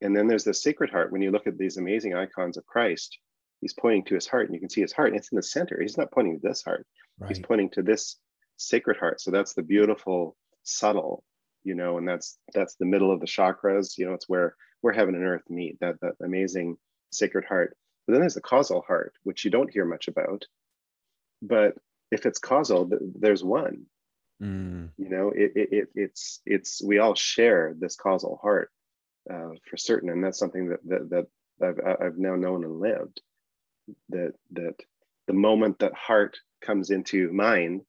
And then there's this sacred heart. When you look at these amazing icons of Christ, he's pointing to his heart and you can see his heart and it's in the center he's not pointing to this heart right. he's pointing to this sacred heart so that's the beautiful subtle you know and that's that's the middle of the chakras you know it's where where heaven and earth meet that that amazing sacred heart but then there's the causal heart which you don't hear much about but if it's causal there's one mm. you know it, it, it, it's it's we all share this causal heart uh, for certain and that's something that that, that I've, I've now known and lived that that the moment that heart comes into mind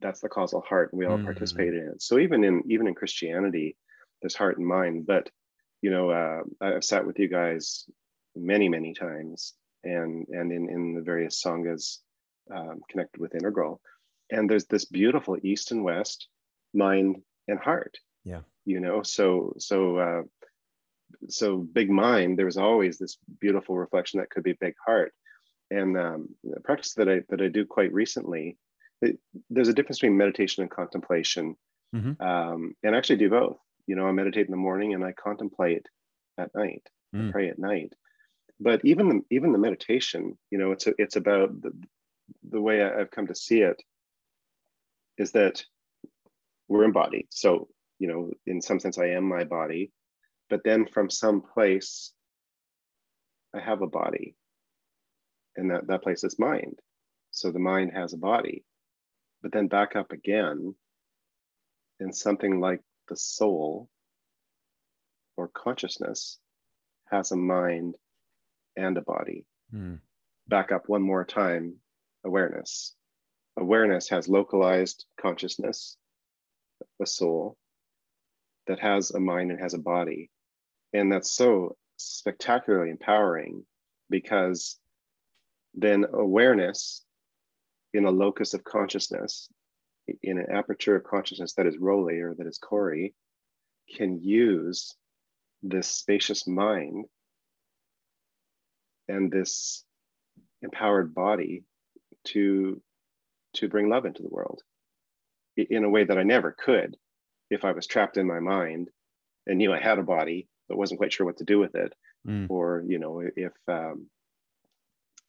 that's the causal heart and we all mm. participate in it so even in even in christianity there's heart and mind but you know uh, i've sat with you guys many many times and and in in the various sanghas um, connected with integral. And there's this beautiful east and west mind and heart. Yeah. You know so so uh, so big mind there's always this beautiful reflection that could be big heart. And um, the practice that i that i do quite recently it, there's a difference between meditation and contemplation. Mm-hmm. um, and I actually do both. You know i meditate in the morning and i contemplate at night. Mm. I pray at night. But even the even the meditation you know it's a, it's about the, the way i've come to see it is that we're embodied so you know in some sense i am my body but then from some place i have a body and that, that place is mind so the mind has a body but then back up again and something like the soul or consciousness has a mind and a body. Mm. Back up one more time awareness. Awareness has localized consciousness, a soul that has a mind and has a body. And that's so spectacularly empowering because then awareness in a locus of consciousness, in an aperture of consciousness that is Rollie or that is Corey, can use this spacious mind and this empowered body to to bring love into the world in a way that I never could if I was trapped in my mind and knew I had a body but wasn't quite sure what to do with it, mm. or you know if um,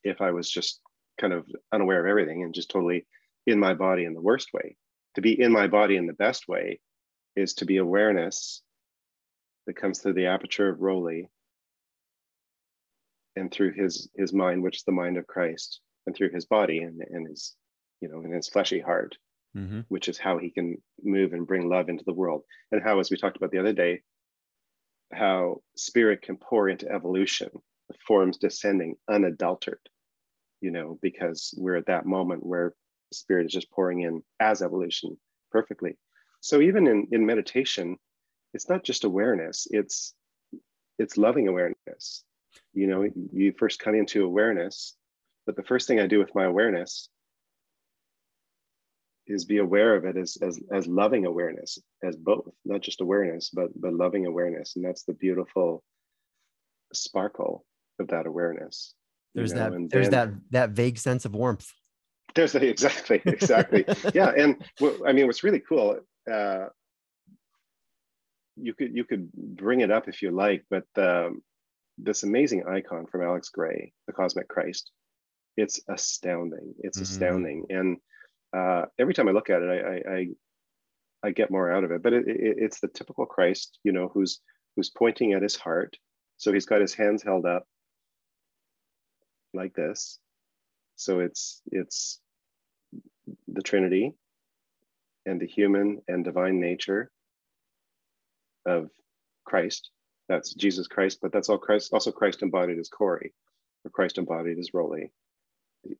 if I was just kind of unaware of everything and just totally in my body in the worst way. To be in my body in the best way is to be awareness that comes through the aperture of Rollie and through his his mind, which is the mind of Christ, and through his body and, and his, you know, in his fleshy heart, mm-hmm. which is how he can move and bring love into the world. And how, as we talked about the other day, how spirit can pour into evolution, the forms descending unadulterated you know, because we're at that moment where spirit is just pouring in as evolution perfectly. So even in, in meditation, it's not just awareness, it's it's loving awareness. You know, you first come into awareness, but the first thing I do with my awareness is be aware of it as, as, as loving awareness, as both, not just awareness, but, but loving awareness. And that's the beautiful sparkle of that awareness there's know, that there's that that vague sense of warmth. There's the, exactly exactly. Yeah and i mean what's really cool uh, you could you could bring it up if you like but um, this amazing icon from alex grey the cosmic christ it's astounding it's mm-hmm. astounding and uh, every time i look at it I, I, I I get more out of it. But it, it, it's the typical Christ, you know, who's who's pointing at his heart. So he's got his hands held up, like this. So it's it's the Trinity and the human and divine nature of Christ. That's Jesus Christ, but that's all Christ, also Christ embodied as Corey, or Christ embodied as Rollie,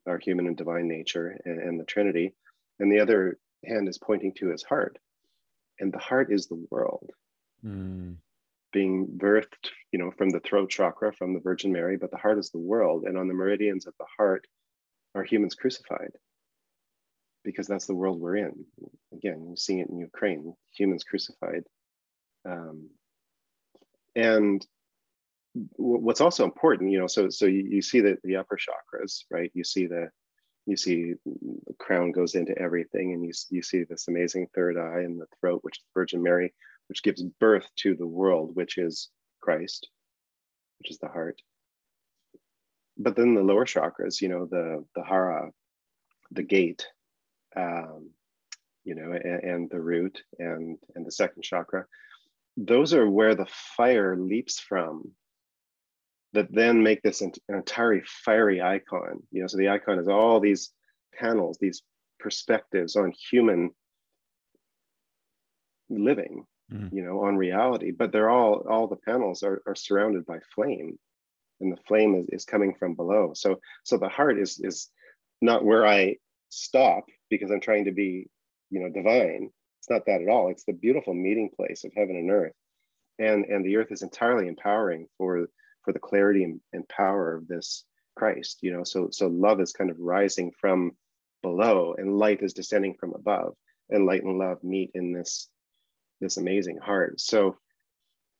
our human and divine nature and, and the Trinity. And the other hand is pointing to his heart. And the heart is the world. Mm being birthed, you know, from the throat chakra, from the Virgin Mary, but the heart is the world. And on the meridians of the heart are humans crucified because that's the world we're in. Again, you're seeing it in Ukraine, humans crucified. Um, and what's also important, you know, so so you, you see that the upper chakras, right? You see the you see the crown goes into everything, and you you see this amazing third eye and the throat, which is Virgin Mary, which gives birth to the world, which is Christ, which is the heart. but then the lower chakras, you know, the the hara, the gate, um, you know, and, and the root and and the second chakra, those are where the fire leaps from that then make this an entirely fiery icon. You know, so the icon is all these panels, these perspectives on human living, mm. you know, on reality. But they're all all the panels are, are surrounded by flame, and the flame is, is coming from below. So so the heart is is not where I stop because I'm trying to be, you know, divine. It's not that at all. It's the beautiful meeting place of heaven and earth. And, and the earth is entirely empowering for for the clarity and, and power of this Christ. You know, so so love is kind of rising from below, and light is descending from above, and light and love meet in this this amazing heart. So,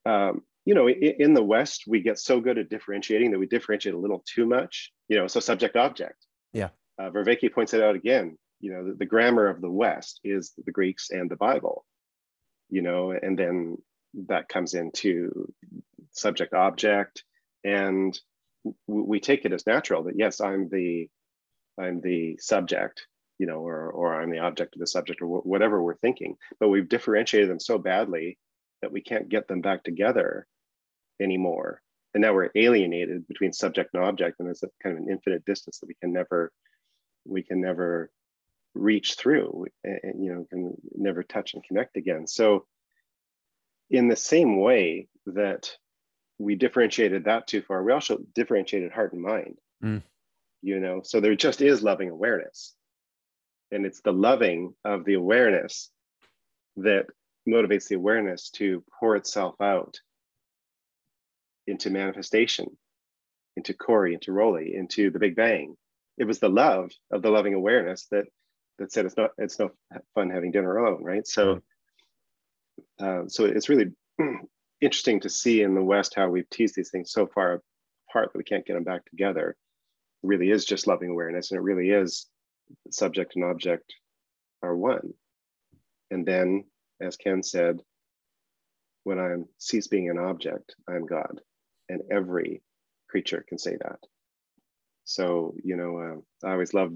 um, you know, in, in the West, we get so good at differentiating that we differentiate a little too much. You know, so subject object. Yeah. Uh, Vervaeke points it out again. You know, the, the grammar of the West is the Greeks and the Bible. You know, and then that comes into subject object and we take it as natural that yes i'm the i'm the subject you know or or i'm the object of the subject or whatever we're thinking. But we've differentiated them so badly that we can't get them back together anymore. And now we're alienated between subject and object and there's a kind of an infinite distance that we can never we can never reach through and you know can never touch and connect again. So in the same way that we differentiated that too far. We also differentiated heart and mind. Mm. You know, so there just is loving awareness. And it's the loving of the awareness that motivates the awareness to pour itself out into manifestation, into Corey, into Rollie, into the Big Bang. It was the love of the loving awareness that that said it's not it's no fun having dinner alone, right? So, uh, so it's really interesting to see in the West how we've teased these things so far apart that we can't get them back together. It really is just loving awareness, and it really is subject and object are one. And then, as Ken said, when I'm cease being an object, I'm God, and every creature can say that. So you know, uh, I always love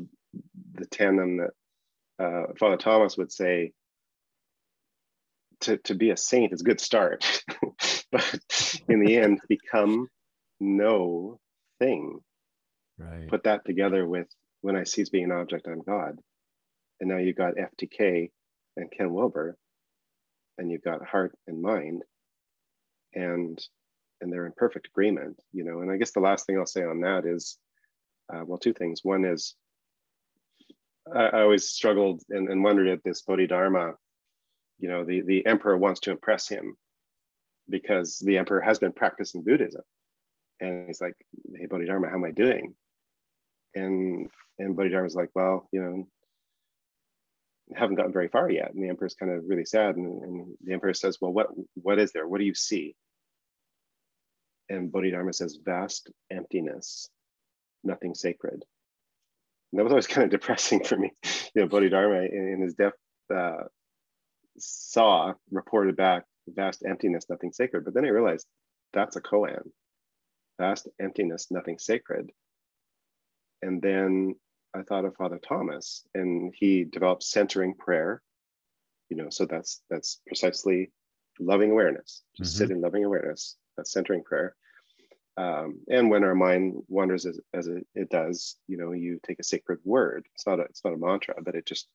the tandem that uh, Father Thomas would say to, to be a saint is a good start, but in the end, become no thing. Right. Put that together with when I cease being an object, I'm God. And now you've got FTK and Ken Wilber, and you've got heart and mind, and and they're in perfect agreement, you know. And I guess the last thing I'll say on that is, uh, well, two things. One is I, I always struggled and, and wondered at this Bodhidharma you know the the emperor wants to impress him because the emperor has been practicing buddhism. And he's like hey bodhidharma how am i doing? And and bodhidharma's like well you know haven't gotten very far yet. And the emperor's kind of really sad. And, and the emperor says well what what is there? What do you see? And bodhidharma says vast emptiness nothing sacred. And that was always kind of depressing for me. You know bodhidharma in, in his death uh, saw reported back vast emptiness, nothing sacred. But then I realized that's a koan, vast emptiness, nothing sacred. And then I thought of Father Thomas, and he developed centering prayer. You know, so that's that's precisely loving awareness. Just mm-hmm. sit in loving awareness. That's centering prayer. Um, and when our mind wanders as, as it, it, does, you know, you take a sacred word. It's not a, it's not a mantra, but it just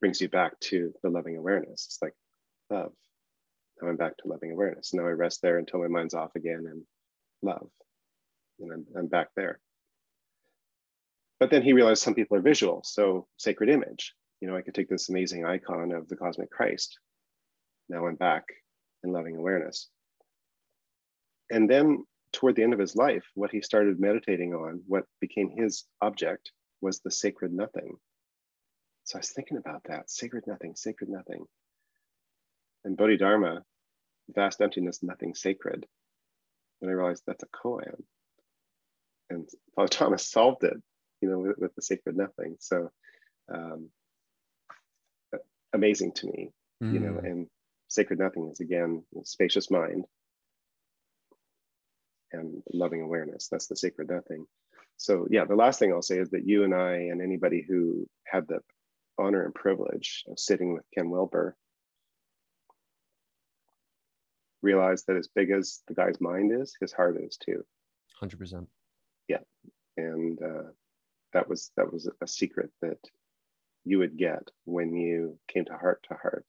brings you back to the loving awareness. It's like love. I'm back to loving awareness. Now I rest there until my mind's off again and love. And I'm, I'm back there. But then he realized some people are visual. So sacred image, you know, I could take this amazing icon of the cosmic Christ. Now I'm back in loving awareness. And then toward the end of his life, what he started meditating on, what became his object, was the sacred nothing. So I was thinking about that sacred nothing, sacred nothing. And Bodhidharma, vast emptiness, nothing sacred. And I realized that's a koan. And Father Thomas solved it, you know, with, with the sacred nothing. So um, amazing to me, mm. you know, mm. and sacred nothing is again spacious mind and loving awareness. That's the sacred nothing. so yeah, the last thing I'll say is that you and I and anybody who had the honor and privilege of sitting with Ken Wilber realize that as big as the guy's mind is, his heart is too. Hundred percent. Yeah, and uh, that was that was a secret that you would get when you came to heart to heart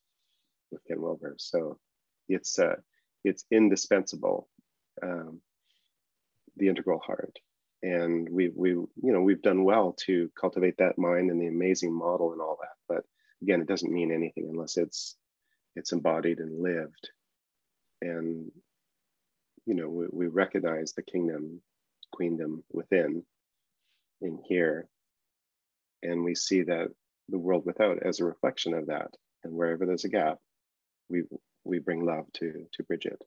with Ken Wilber. So it's uh, it's indispensable. Um, the integral heart and we we you know we've done well to cultivate that mind and the amazing model and all that but again it doesn't mean anything unless it's it's embodied and lived and you know we, we recognize the kingdom queendom within in here. And we see that the world without as a reflection of that. And wherever there's a gap we we bring love to to bridge it